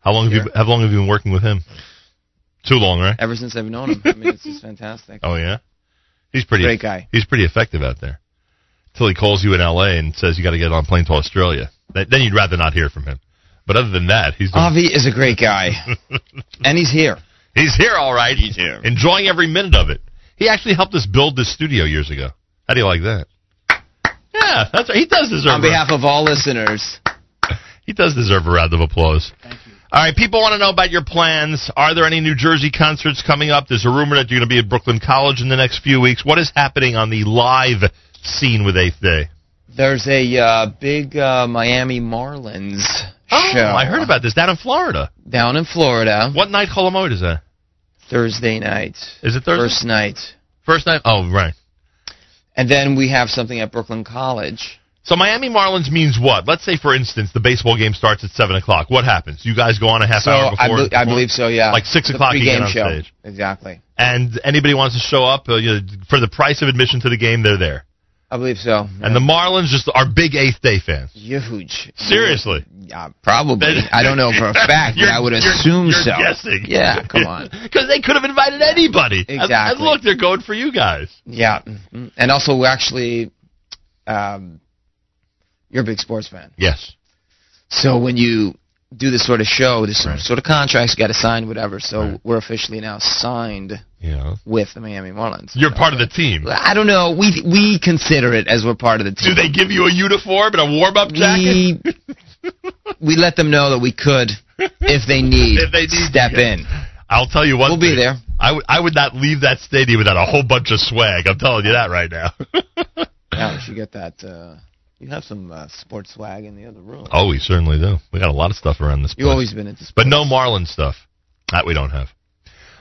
How long have you how long have you been working with him? Too long, right? ever since I've known him, I mean, it's just fantastic. Oh yeah, he's pretty Great guy. He's pretty effective out there. Until he calls you in L.A. and says you got to get on a plane to Australia. Th- Then you'd rather not hear from him. But other than that, he's Avi is a great guy, and he's here. he's here all right. He's here. enjoying every minute of it. He actually helped us build this studio years ago. How do you like that? Yeah, that's right. He does deserve. On behalf of all listeners, He does deserve a round of applause. Thank you. All right, people want to know about your plans. Are there any New Jersey concerts coming up? There's a rumor that you're going to be at Brooklyn College in the next few weeks. What is happening on the live scene with Eighth Day? there's a uh, big uh, Miami Marlins show. Oh, show I heard about this down in Florida. down in Florida What night Chol Hamoed is that? Thursday night. Is it Thursday? First night. First night? Oh, right. And then we have something at Brooklyn College. So Miami Marlins means what? Let's say, for instance, the baseball game starts at seven o'clock. What happens? You guys go on a half so hour I, before. be- I believe so. Yeah, Like six The o'clock you get pregame on show. stage. Exactly. And anybody wants to show up uh, you know, for the price of admission to the game, they're there. I believe so. And the Marlins just are big Eighth Day fans. Huge. Seriously. Yeah, probably. I don't know for a fact, but I would you're- assume you're so. guessing. Yeah, come on. Because they could have invited anybody. And- And, Exactly. look, they're going for you guys. Yeah, mhm. and also we're actually, um, you're a big sports fan. Yes. So when you do this sort of show, there's some sort of contracts you got to sign, whatever. So we're officially now signed Yeah. with the Miami Marlins. You're part of the team. I don't know. We we consider it as we're part of the team. Do they give you a uniform and a warm up jacket? We we let them know that we could, if they need, If they need step in. I'll tell you one We'll be there. I would I would not leave that stadium without a whole bunch of swag. I'm telling you that right now. Yeah, we should get that. Uh, you have some uh, sports swag in the other room. oh, we certainly do. We got a lot of stuff around this place. You've always been into sports. But no Marlin stuff. That we don't have.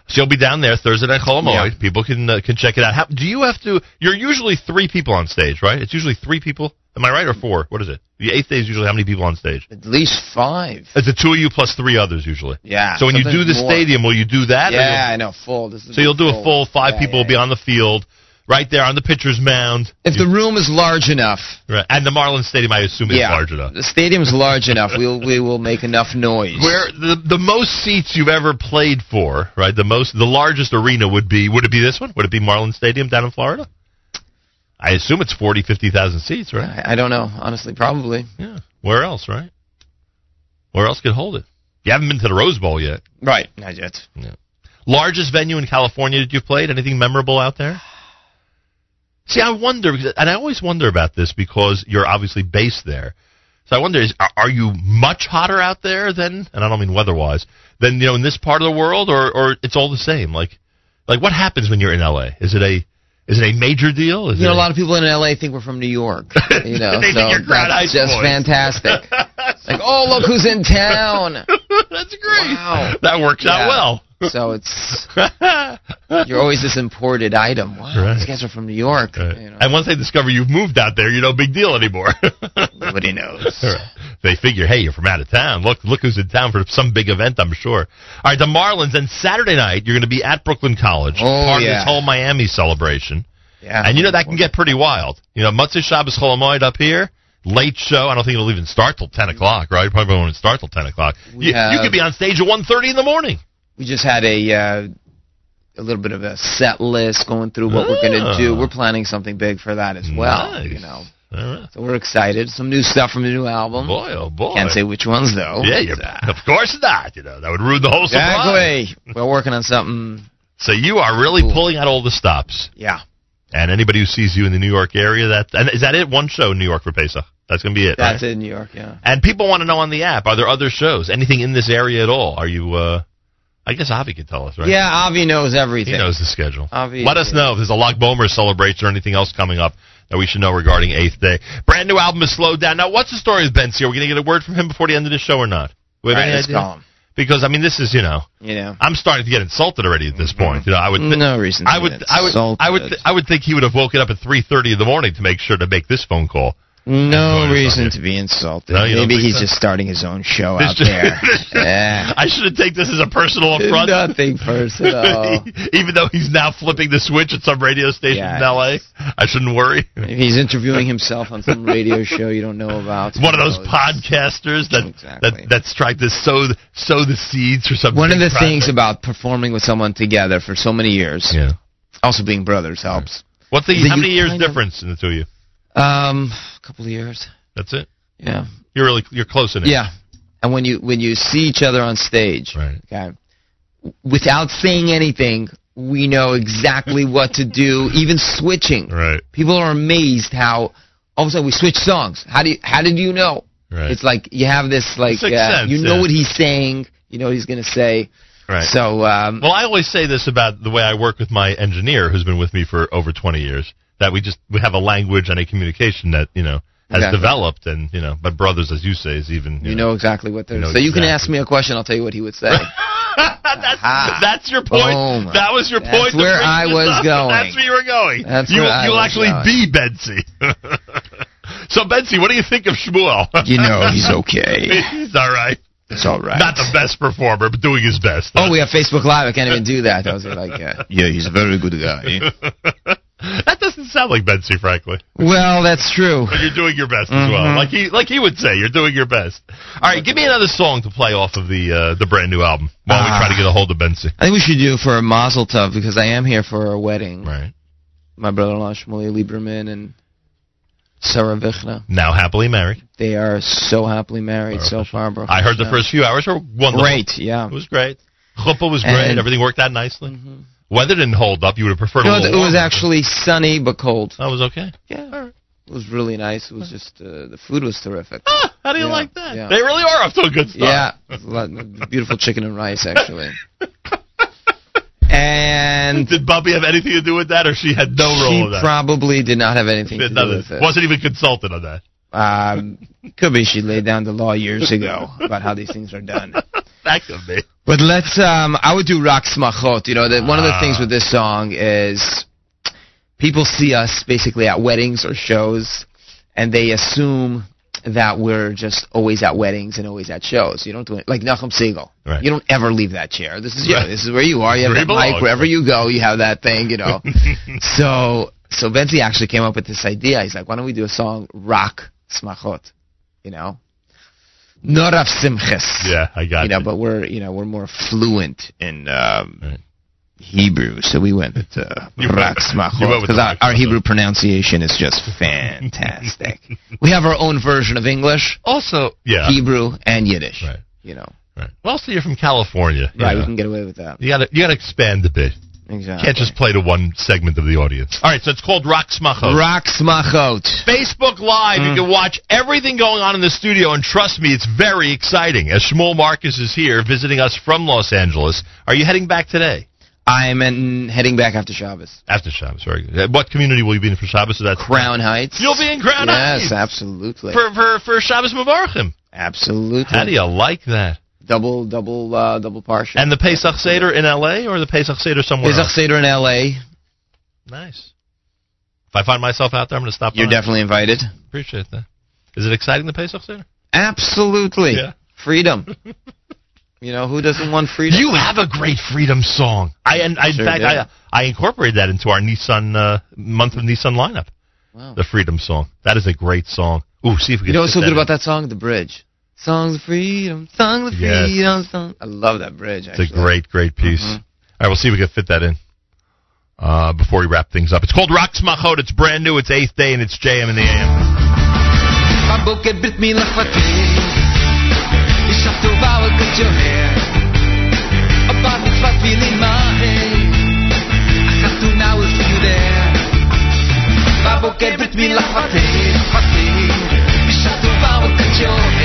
So you'll be down there Thursday night, Chol Hamoed. People can uh, can check it out. How, do you have to? You're usually three people on stage, right? It's usually three people. Am I right or four? What is it? The eighth day is usually how many people on stage? At least five. It's the two of you plus three others usually. Yeah. So when you do the more. stadium, will you do that? Yeah, I know. Full. This is So you'll do a full five Yeah, people yeah, will be on the field, right there on the pitcher's mound. If the room is large enough, Right. And the Marlins Stadium, I assume, is large enough. the stadium's large enough, we'll we will make enough noise. Where the the most seats you've ever played for, right? The most, the largest arena would be. Would it be this one? Would it be Marlins Stadium down in Florida? I assume it's 40, 50,000 seats, right? I, I don't know, honestly, probably. Yeah. Where else, right? Where else could hold it? You haven't been to the Rose Bowl yet. Right, not yet. Yeah. Largest venue in California that you've played? Anything memorable out there? See, I wonder, and I always wonder about this because you're obviously based there. So I wonder, is, are, you much hotter out there than, and I don't mean weather-wise, than you know in this part of the world, or or it's all the same? Like, like what happens when you're in LA? Is it a is it a major deal? Is You know, a lot of people in LA think we're from New York. You know, They so think that's just boys. fantastic. like, oh, look who's in town. That's great. Wow. That works Yeah. out well. So it's you're always this imported item. Wow, Right. these guys are from New York. Right. You know, And once they discover you've moved out there, you're no big deal anymore. nobody knows. they figure, hey, you're from out of town. Look, look who's in town for some big event, I'm sure. All right, the Marlins. And Saturday night, you're going to be at Brooklyn College, Oh, part of this whole Miami celebration. Yeah. And you know that can get pretty wild. You know, Motzei Shabbos Chol Hamoed up here, late show. I don't think it'll even start till 10 o'clock, right? Probably won't start till 10 o'clock. You, you could be on stage at 1.30 in the morning. We just had a uh, a little bit of a set list going through what we're going to do. Ah. We're planning something big for that as well. Nice. You know, right. so we're excited. Some new stuff from the new album. Boy, oh boy. Can't say which ones though. Yeah, you're, of course not. You know, that would ruin the whole surprise. Exactly. We're working on something. So you are really Cool. pulling out all the stops. Yeah. And anybody who sees you in the New York area, that and is that it? One show in New York for Pesach. That's going to be it. That's right? it in New York. Yeah. And people want to know on the app: Are there other shows? Anything in this area at all? Are you? uh I guess Avi could tell us, right? Yeah. Avi knows everything. he knows the schedule. Avi, Let us know if there's a Lag BaOmer celebration or anything else coming up that we should know regarding Eighth Day. Brand new album is slowed down. Now, what's the story with Ben here? Are we going to get a word from him before the end of the show or not? We have right, any let's idea? call him. Because I mean, this is you know. You know. I'm starting to get insulted already at this point. You know, I would thi- No reason to I would get I would I would th- I would think he would have woken up at 3:30 in the morning to make sure to make this phone call. No reason to be insulted. No, Maybe he's so? just starting his own show out there. yeah. I shouldn't take this as a personal affront. Nothing personal. Even though he's now flipping the switch at some radio station Yeah. in L.A., I shouldn't worry. Maybe he's interviewing himself on some radio show you don't know about. One of those knows? podcasters that Exactly. that that's trying to sow the, sow the seeds for some. One of the things about performing with someone together for so many years, yeah. also being brothers helps. What's the how many years difference in the two of you? Um, couple of years. That's it. Yeah. You're really you're close in it. Yeah. And when you when you see each other on stage, okay, without saying anything, we know exactly what to do, even switching. Right. People are amazed how all of a sudden we switch songs. How do you, how did you know? Right. It's like you have this like uh, you know yeah. what he's saying, you know what he's going to say. Right. So um, Well, I always say this about the way I work with my engineer, who's been with me for over 20 years, that we just we have a language and a communication that you know has Exactly. developed, and you know, but brothers, as you say, is even you know exactly what they're. You know so you can ask me a question, I'll tell you what he would say. That's your point. Boom. That was your That's point. where I was up. going. That's where you were going. That's you, where you'll actually going. be Bensi. so Bensi, what do you think of Shmuel? You know he's okay. he's all right. It's all right. Not the best performer, but doing his best. Oh, we have Facebook Live. I can't even do that. I was like, uh, yeah, he's a very good guy. That doesn't sound like Bensi, frankly. well, that's true. But you're doing your best as well. Mhm. Like he like he would say, you're doing your best. All right, give me another song to play off of the uh, the brand new album while we Ah. try to get a hold of Bensi. I think we should do for a Mazel Tov because I am here for a wedding. Right. My brother-in-law Shmuley Lieberman and Sarah Vichna. Now happily married. They are so happily married so far. Baruch I heard the first few hours were wonderful. Great, yeah. It was great. Chuppah was great. And- Mm-hmm. Everything worked out nicely. Weather didn't hold up. You would have preferred No, it was warmer. actually sunny but cold. That was okay. Yeah. It was really nice. It was just uh, the food was terrific. Ah, how do you Yeah, like that? yeah. They really are up to a good start. Yeah, it was a lot- beautiful chicken and rice actually. and Did Bubby have anything to do with that, or she had no role she in that? probably did not have anything to do with it. Wasn't even consulted on that. Um, could be she laid down the law years ago about how these things are done. That could be. But let's. Um, I would do Rak Smachot. You know, that one of the Ah. things with this song is people see us basically at weddings or shows, and they assume that we're just always at weddings and always at shows. You don't do it like Nachum Segal. Right. You don't ever leave that chair. This is you. Right. This is where you are. You have Where that mic wherever you go. You have that thing. You know. so so Bensi actually came up with this idea. He's like, why don't we do a song Rak Smachot? You know. Norav Simches Yeah, I got you know, but we're you know we're more fluent in um, Hebrew, so we went with uh, You went- Rak you went Smachot with because our, our Hebrew pronunciation is just fantastic. we have our own version of English, Also, yeah. Hebrew, and Yiddish. Right. You know, Right. Well, also you're from California. you right? know. We can get away with that. You gotta you gotta expand a bit. Exactly. Can't just play to one segment of the audience. All right, so it's called Rak Smachot. Rak Smachot. Facebook Live, you mm. can watch everything going on in the studio, and trust me, it's very exciting. As Shmuel Marcus is here visiting us from Los Angeles, are you heading back today? I'm in, heading back after Shabbos. After Shabbos, very good. What community will you be in for Shabbos? Is that Crown Heights. You'll be in Crown yes, Heights. Yes, absolutely. for for for Shabbos Mavarchim. absolutely. How do you like that? Double double uh, double partial? And the Pesach Seder in L.A. or the Pesach Seder somewhere Pesach else? Seder in L.A. Nice. If I find myself out there, I'm going to stop. You're by. definitely invited. Appreciate that. Is it exciting the Pesach Seder? Absolutely. Yeah. Freedom. you know, who doesn't want freedom? You have a great freedom song. I and I, Sure in fact. I I incorporated that into our Nissan uh, month of Nissan lineup. Wow. The freedom song. That is a great song. Ooh, see if we can. You know what's so good in. about that song? The bridge. Songs of freedom, songs of yes. freedom, song. I love that bridge. Actually. It's a great, great piece. Mm-hmm. All right, we'll see if we can fit that in uh, before we wrap things up. It's called Rak Smachot. It's brand new. It's eighth day, and it's JM in the AM. החתונה הוא סיודר. בבוקר ברית מילה חפים, חפים, בשעה טובה הוא קצ'ור.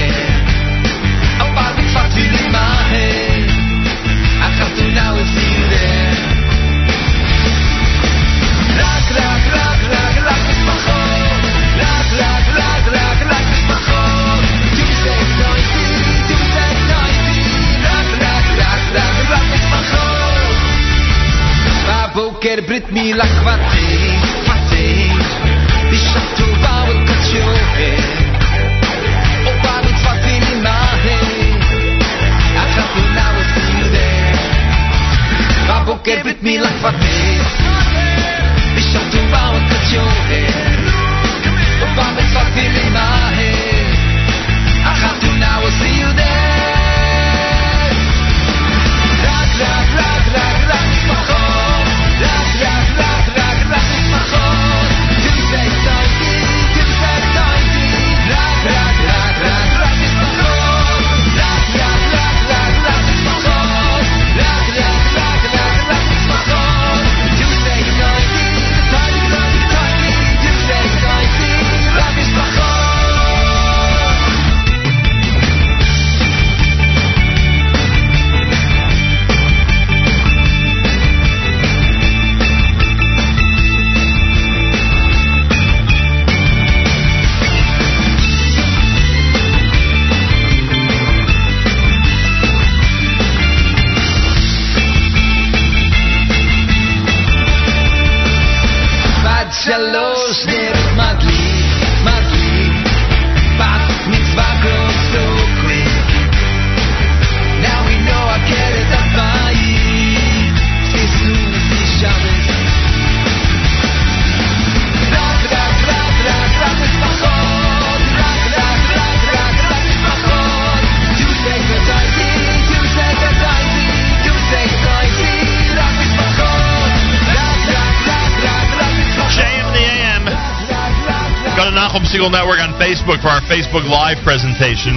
Network on Facebook for our Facebook Live presentation.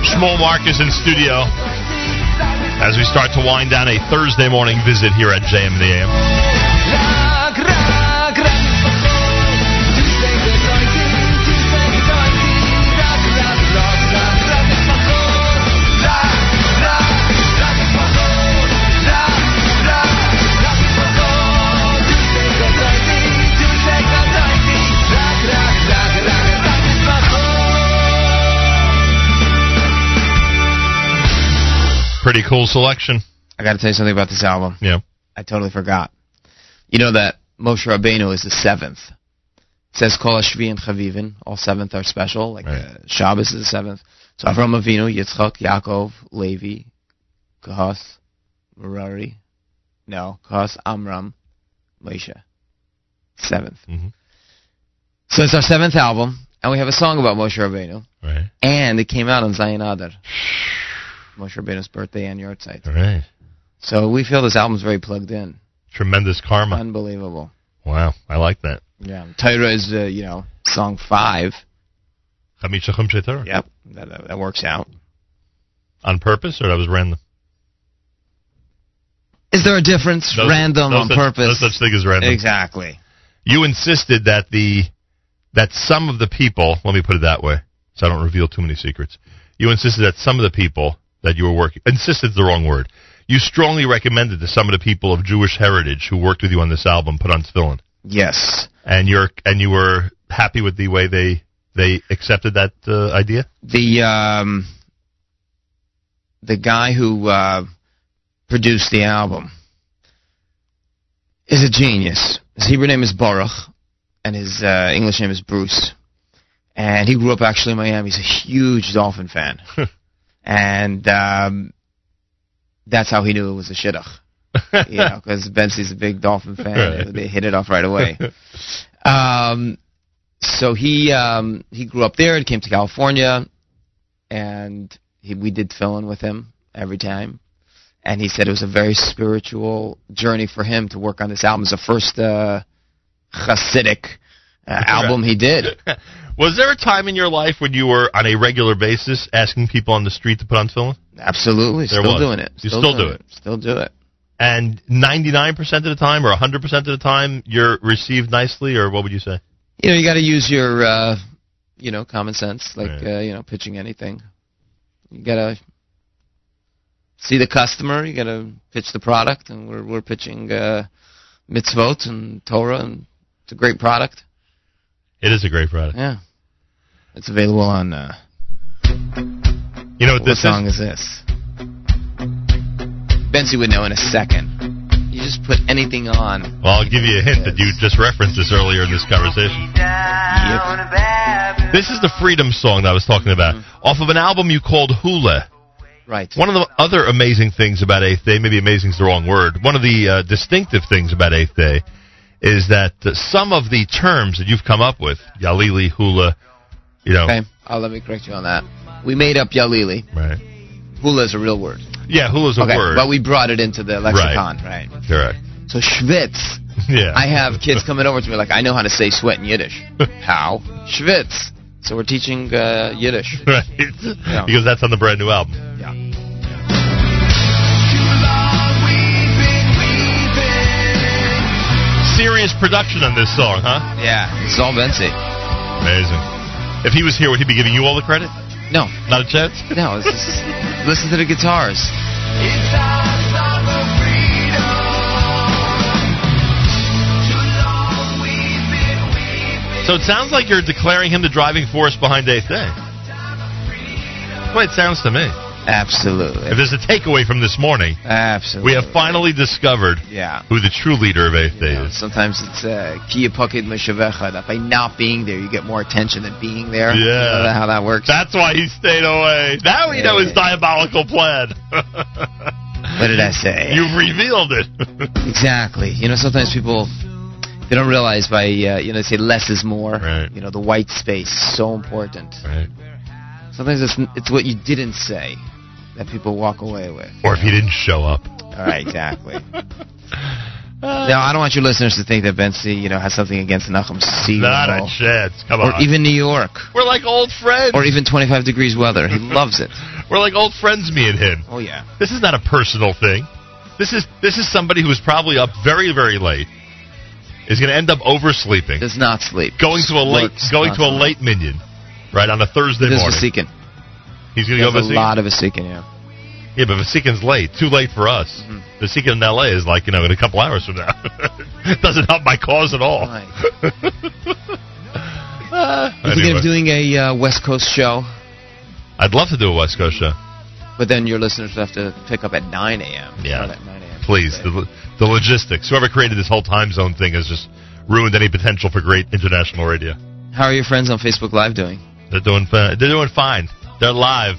Shmuel Marcus in studio as we start to wind down a Thursday morning visit here at JM the AM. Pretty cool selection. I got to tell you something about this album. Yeah. I totally forgot. You know that Moshe Rabbeinu is the seventh. It says Kol and Chavivin. All seventh are special. Like uh, Shabbos is the seventh. So Avram Avinu, Yitzchak, Yaakov, Levi, Kahas, Merari. No, Kahas, Amram, Moshe. 7th Mm-hmm. So it's our seventh album, and we have a song about Moshe Rabbeinu. Right. And it came out on Zayin Adar. Moshe Rabbeinu's birthday and yahrzeit. All right. So we feel this album's very plugged in. Tremendous karma. Unbelievable. Wow. I like that. Yeah. Torah is, uh, you know, song five. Chamisha Chumshe Torah. Yep. That, that, that works out. On purpose or that was random? Is there a difference? Random no on such- purpose? No such thing as random. Exactly. You insisted that the that some of the people, let me put it that way, so I don't reveal too many secrets. You insisted that some of the people that you were working insisted is the wrong word. You strongly recommended to some of the people of Jewish heritage who worked with you on this album put on tefillin, Yes. and you're and you were happy with the way they they accepted that uh, idea. The um, the guy who uh, produced the album is a genius. His Hebrew name is Baruch, and his uh, English name is Bruce. And he grew up actually in Miami. He's a huge Dolphin fan, and um, that's how he knew it was a shidduch. you know, because Bensi's a big Dolphin fan. Right. They hit it off right away. Um, so he um, he grew up there and came to California, and he, we did fill in with him every time. And he said it was a very spiritual journey for him to work on this album. It's the first uh, Hasidic uh, album he did. Was there a time in your life when you were on a regular basis asking people on the street to put on tefillin? Absolutely, There still was. doing it. You still do doing it. Still do it. And 99% of the time, or 100% of the time, you're received nicely, or what would you say? You know, you got to use your, uh, you know, common sense, like uh, you know, pitching anything. You got to see the customer. You got to pitch the product, and we're we're pitching uh, mitzvot and Torah, and it's a great product. It is a great product. Yeah, it's available on. Uh, You know what what this song is? is this? Bensi would know in a second. You just put anything on. Well, I'll give you a hint that you just referenced this earlier in this conversation. This is the Freedom song that I was talking about, off of an album you called Hula. Right. One of the other amazing things about Eighth Day, maybe amazing is the wrong word, one of the uh, distinctive things about Eighth Day is that uh, some of the terms that you've come up with, Yalili, Hula, you know. Okay, oh, let me correct you on that. We made up Yalili. Right. Hula is a real word. Yeah, hula is a okay, word. but we brought it into the lexicon, right? Correct. So schwitz. Yeah. I have kids coming over to me like, I know how to say sweat in Yiddish. how? Schwitz. So we're teaching uh, Yiddish. Right. Yeah. Because that's on the brand new album. Serious production on this song, huh? Yeah, it's all Bensi. Amazing. If he was here, would he be giving you all the credit? No. Not a chance? No, it's just, listen to the guitars. So it sounds like you're declaring him the driving force behind Eighth Day. That's the way it sounds to me. Absolutely. If there's a takeaway from this morning, Absolutely. we have finally discovered Yeah. who the true leader of Day is. Sometimes it's uh, Ki Yipaked Moshavecha, that by not being there, you get more attention than being there. Yeah. You know how that works. That's why he stayed away. Now we know his diabolical plan. What did I say? You've revealed it. Exactly. You know, sometimes people they don't realize by uh, you know they say less is more. Right. You know, the white space is so important. Right. Sometimes it's it's what you didn't say that people walk away with. or if he didn't show up. All right, exactly. Uh, now, I don't want your listeners to think that Bensi, you know, has something against Nachum Segal. Not a chance. Come on. or even New York. We're like old friends. Or even 25 degrees weather. He loves it. We're like old friends, me and him. Oh yeah. This is not a personal thing. This is this is somebody who's probably up very very late. Is going to end up oversleeping. Does not sleep. Going to a late going to a late minyan, right on a Thursday morning. Vasikin. He's going to go Does a lot of Vasikin, yeah. Yeah, but Vasikin's late. Too late for us. Mm-hmm. Vasikin in L.A. is like you know in a couple hours from now. Doesn't help my cause at all. Uh, You thinking anyway. of doing a uh, West Coast show? I'd love to do a West Coast show. But then your listeners would have to pick up at 9 a.m. Yeah. At 9 a.m. Please, the, the logistics. Whoever created this whole time zone thing has just ruined any potential for great international radio. How are your friends on Facebook Live doing? They're doing fine. They're doing fine. They're live.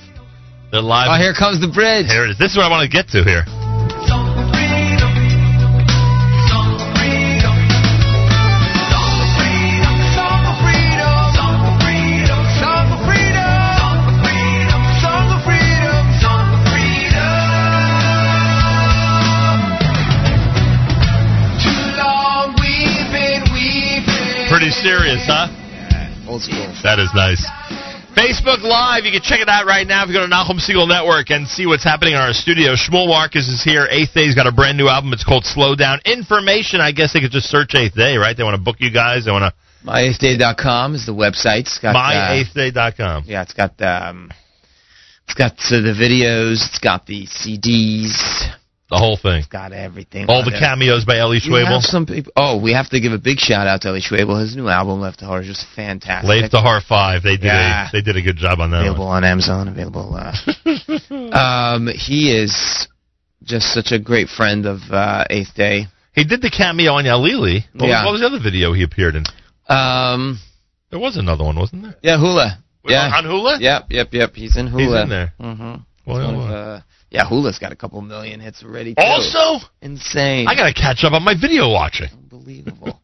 They're live. Oh, here comes the bridge. Here it is. This is what I want to get to here. Pretty serious, huh? Old school. That is nice. Facebook Live, you can check it out right now if you go to Nachum Segal Network and see what's happening in our studio. Shmuel Marcus is here. Eighth Day's got a brand new album. It's called Slow Down. Information, I guess they could just search Eighth Day, right? They want to book you guys. They want to MyEighthDay.com is the website. It's got uh, myeighthday.com. Yeah, it's got um, it's got uh, the videos. It's got the CDs. The whole thing. It's got everything. All the there. cameos by Ellie We Schwabel. some people. Oh, we have to give a big shout out to Eli Schwebel. His new album, Left to Heart, is just fantastic. Left to Har 5. They did Yeah. a they did a good job on that available one. on Amazon. Available. Uh, um, he is just such a great friend of uh, Eighth Day. He did the cameo on Yalili. What, Yeah. was, what was the other video he appeared in? Um, There was another one, wasn't there? yeah, Hula. Yeah, it on Hula? Yep, yep, yep. He's in Hula. He's in there. Mm-hmm. Well, uh, yeah, Hula's got a couple million hits already. Too. Also, insane. I got to catch up on my video watching. Unbelievable.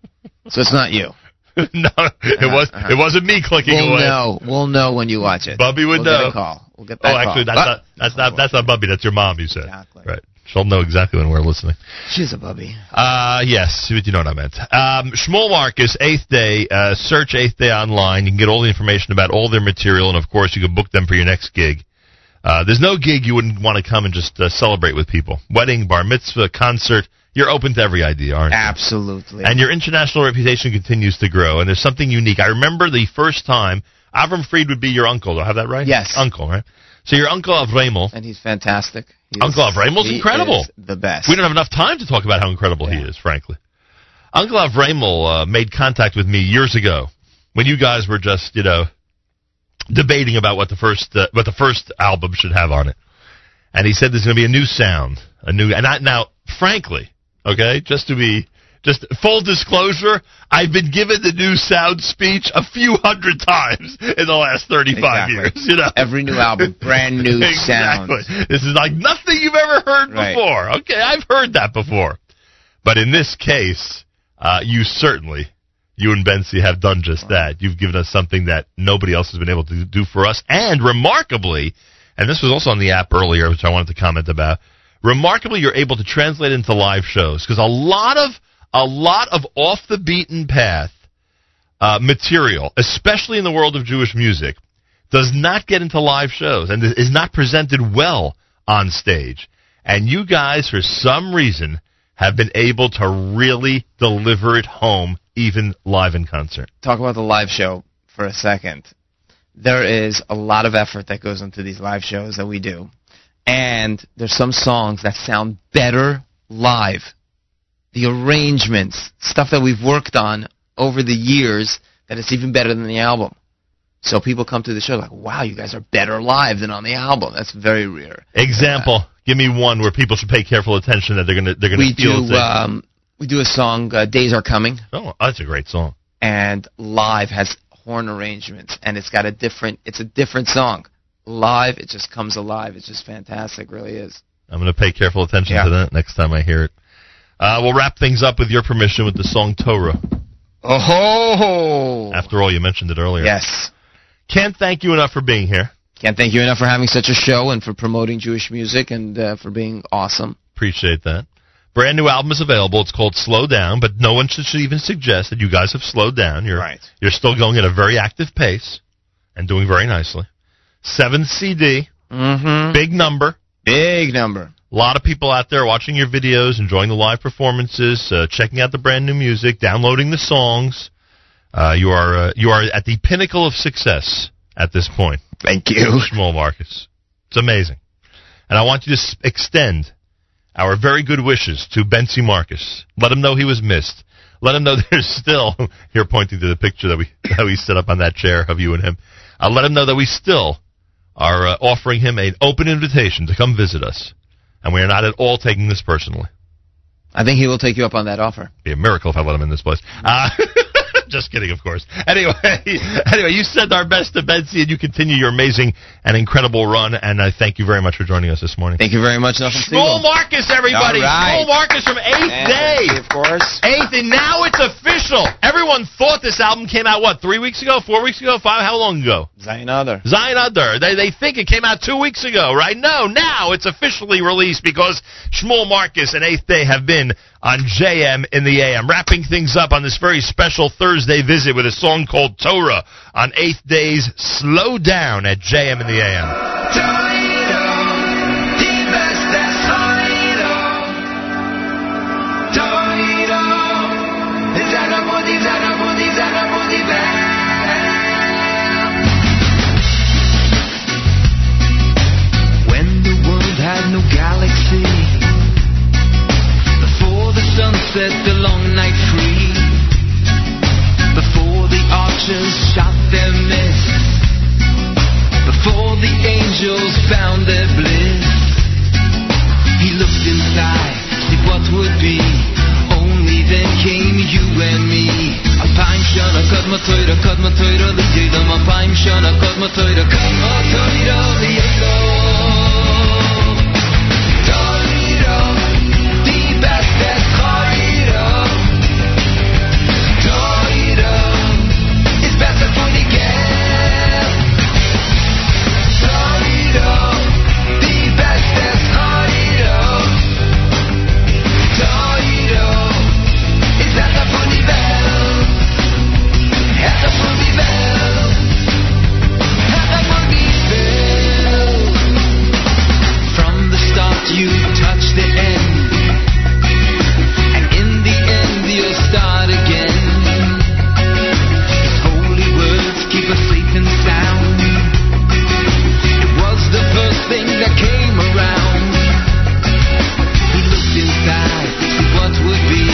so it's not you. no, it was it wasn't me clicking away. we'll away. know. We'll know when you watch it. Bubby would we'll know. Get a call. We'll get that Oh, actually, call. that's Ah, not that's not that's not Bubby. That's your mom. You said right. She'll know exactly when we're listening. She's a bubby. Uh, yes, but you know what I meant. Um, Shmuel Marcus, Eighth Day. Uh, search Eighth Day online. You can get all the information about all their material, and of course, you can book them for your next gig. Uh, there's no gig you wouldn't want to come and just uh, celebrate with people. Wedding, bar mitzvah, concert. You're open to every idea, aren't you? Absolutely. And your international reputation continues to grow, and there's something unique. I remember the first time Avram Fried would be your uncle. Do I have that right? Yes. Uncle, right? So your uncle Avremel. And he's fantastic. He Uncle Avremel's he incredible. the best. We don't have enough time to talk about how incredible he is, frankly. Uncle Avremel uh, made contact with me years ago when you guys were just, you know, debating about what the first uh, what the first album should have on it. And he said there's going to be a new sound, a new and I, now, frankly, okay, just to be just full disclosure, I've been given the new sound speech a few hundred times in the last 35 Exactly. years, you know. Every new album, brand new exactly. sound. This is like nothing you've ever heard Right. before. Okay, I've heard that before. But in this case, uh, you certainly, you and Bensi have done just that. You've given us something that nobody else has been able to do for us. And remarkably, and this was also on the app earlier, which I wanted to comment about, remarkably, you're able to translate into live shows. Because a lot of, a lot of off the beaten path uh, material, especially in the world of Jewish music, does not get into live shows and is not presented well on stage. And you guys, for some reason, have been able to really deliver it home, even live in concert. Talk about the live show for a second. There is a lot of effort that goes into these live shows that we do. And there's some songs that sound better live. The arrangements, stuff that we've worked on over the years, that it's even better than the album. So people come to the show like, wow, you guys are better live than on the album. That's very rare. Example. Give me one where people should pay careful attention that they're gonna they're gonna We feel. do um, we do a song, uh, "Days Are Coming," oh, that's a great song. and live has horn arrangements, and it's got a different. It's a different song. Live, it just comes alive. It's just fantastic. Really is. I'm going to pay careful attention Yeah. to that next time I hear it. Uh, we'll wrap things up with your permission with the song Torah. Oh! After all, you mentioned it earlier. Yes. Can't thank you enough for being here. Can't thank you enough for having such a show and for promoting Jewish music and uh, for being awesome. Appreciate that. Brand new album is available. It's called Slow Down, but no one should, should even suggest that you guys have slowed down. You're Right. you're still going at a very active pace and doing very nicely. Seventh CD, Mm-hmm. big number. Big number. A lot of people out there watching your videos, enjoying the live performances, uh, checking out the brand new music, downloading the songs. Uh, you are uh, you are at the pinnacle of success at this point. Thank you. Shmuel Marcus. It's amazing. And I want you to s- extend our very good wishes to Bensi Marcus. Let him know he was missed. Let him know there's still, here pointing to the picture that we, that we set up on that chair of you and him. Uh, let him know that we still are uh, offering him an open invitation to come visit us. And we are not at all taking this personally. I think he will take you up on that offer. Be a miracle if I let him in this place. Uh, just kidding, of course. Anyway, anyway, you send our best to Bensi, and you continue your amazing and incredible run. And I thank you very much for joining us this morning. Thank you very much, Shmuel Marcus, everybody. All right. Shmuel Marcus from Eighth And Day. Of course. Eighth, and now it's official. Everyone thought this album came out what three weeks ago, four weeks ago, five? How long ago? Zayin Adar. Zayin Adar. They they think it came out two weeks ago, right? No, now it's officially released because Shmuel Marcus and Eighth Day have been on JM in the AM, wrapping things up on this very special Thursday visit with a song called Torah on Eighth Day's Slow Down at JM in the AM. Set the long night free, before the archers shot their mist, before the angels found their bliss, he looked inside, see what would be. Only then came you and me. A Alpine shana kadma toira, kadma toira liyedam. Alpine shana kadma toira, kadma toira liyedam. You touch the end, and in the end you'll start again. His holy words keep us safe and sound. It was the first thing that came around. He looked inside, see what would be.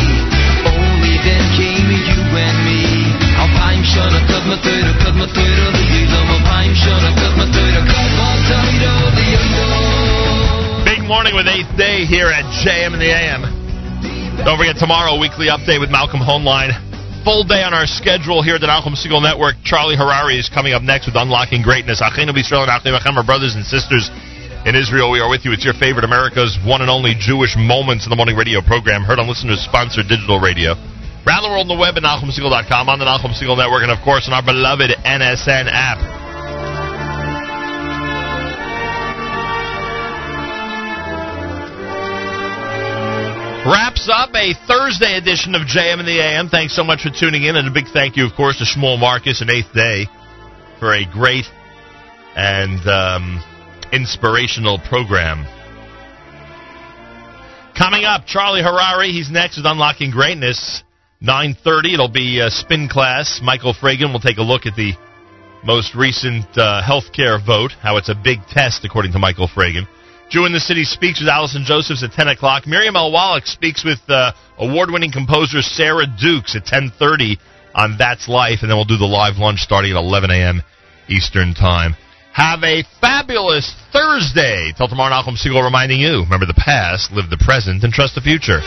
Only then came you and me. Shana kadma toira, morning with Eighth Day here at JM in the AM. Don't forget tomorrow, weekly update with Malcolm Hoenlein. Full day on our schedule here at the Nachum Segal Network. Charlie Harary is coming up next with Unlocking Greatness. Achenu B'Yisrael and Achim Achem, our brothers and sisters in Israel. We are with you. It's your favorite America's one and only Jewish Moments in the Morning radio program, heard on listeners-sponsored digital radio. Around the world on the web at NachumSegal.com, on the Nachum Segal Network, and of course on our beloved NSN app. Up a Thursday edition of JM in the AM. Thanks so much for tuning in, and a big thank you, of course, to Shmuel Marcus and Eighth Day for a great and um, inspirational program. Coming up, Charlie Harary. He's next with Unlocking Greatness. 9.30, it'll be a spin class. Michael Fragin will take a look at the most recent uh, healthcare vote, how it's a big test, according to Michael Fragin. Jew in the City speaks with Allison Josephs at 10 o'clock. Miriam L. Wallach speaks with uh, award-winning composer Sarah Dukes at 10.30 on That's Life, and then we'll do the live lunch starting at 11 a.m. Eastern Time. Have a fabulous Thursday. Till tomorrow, Nachum Segal reminding you remember the past, live the present, and trust the future.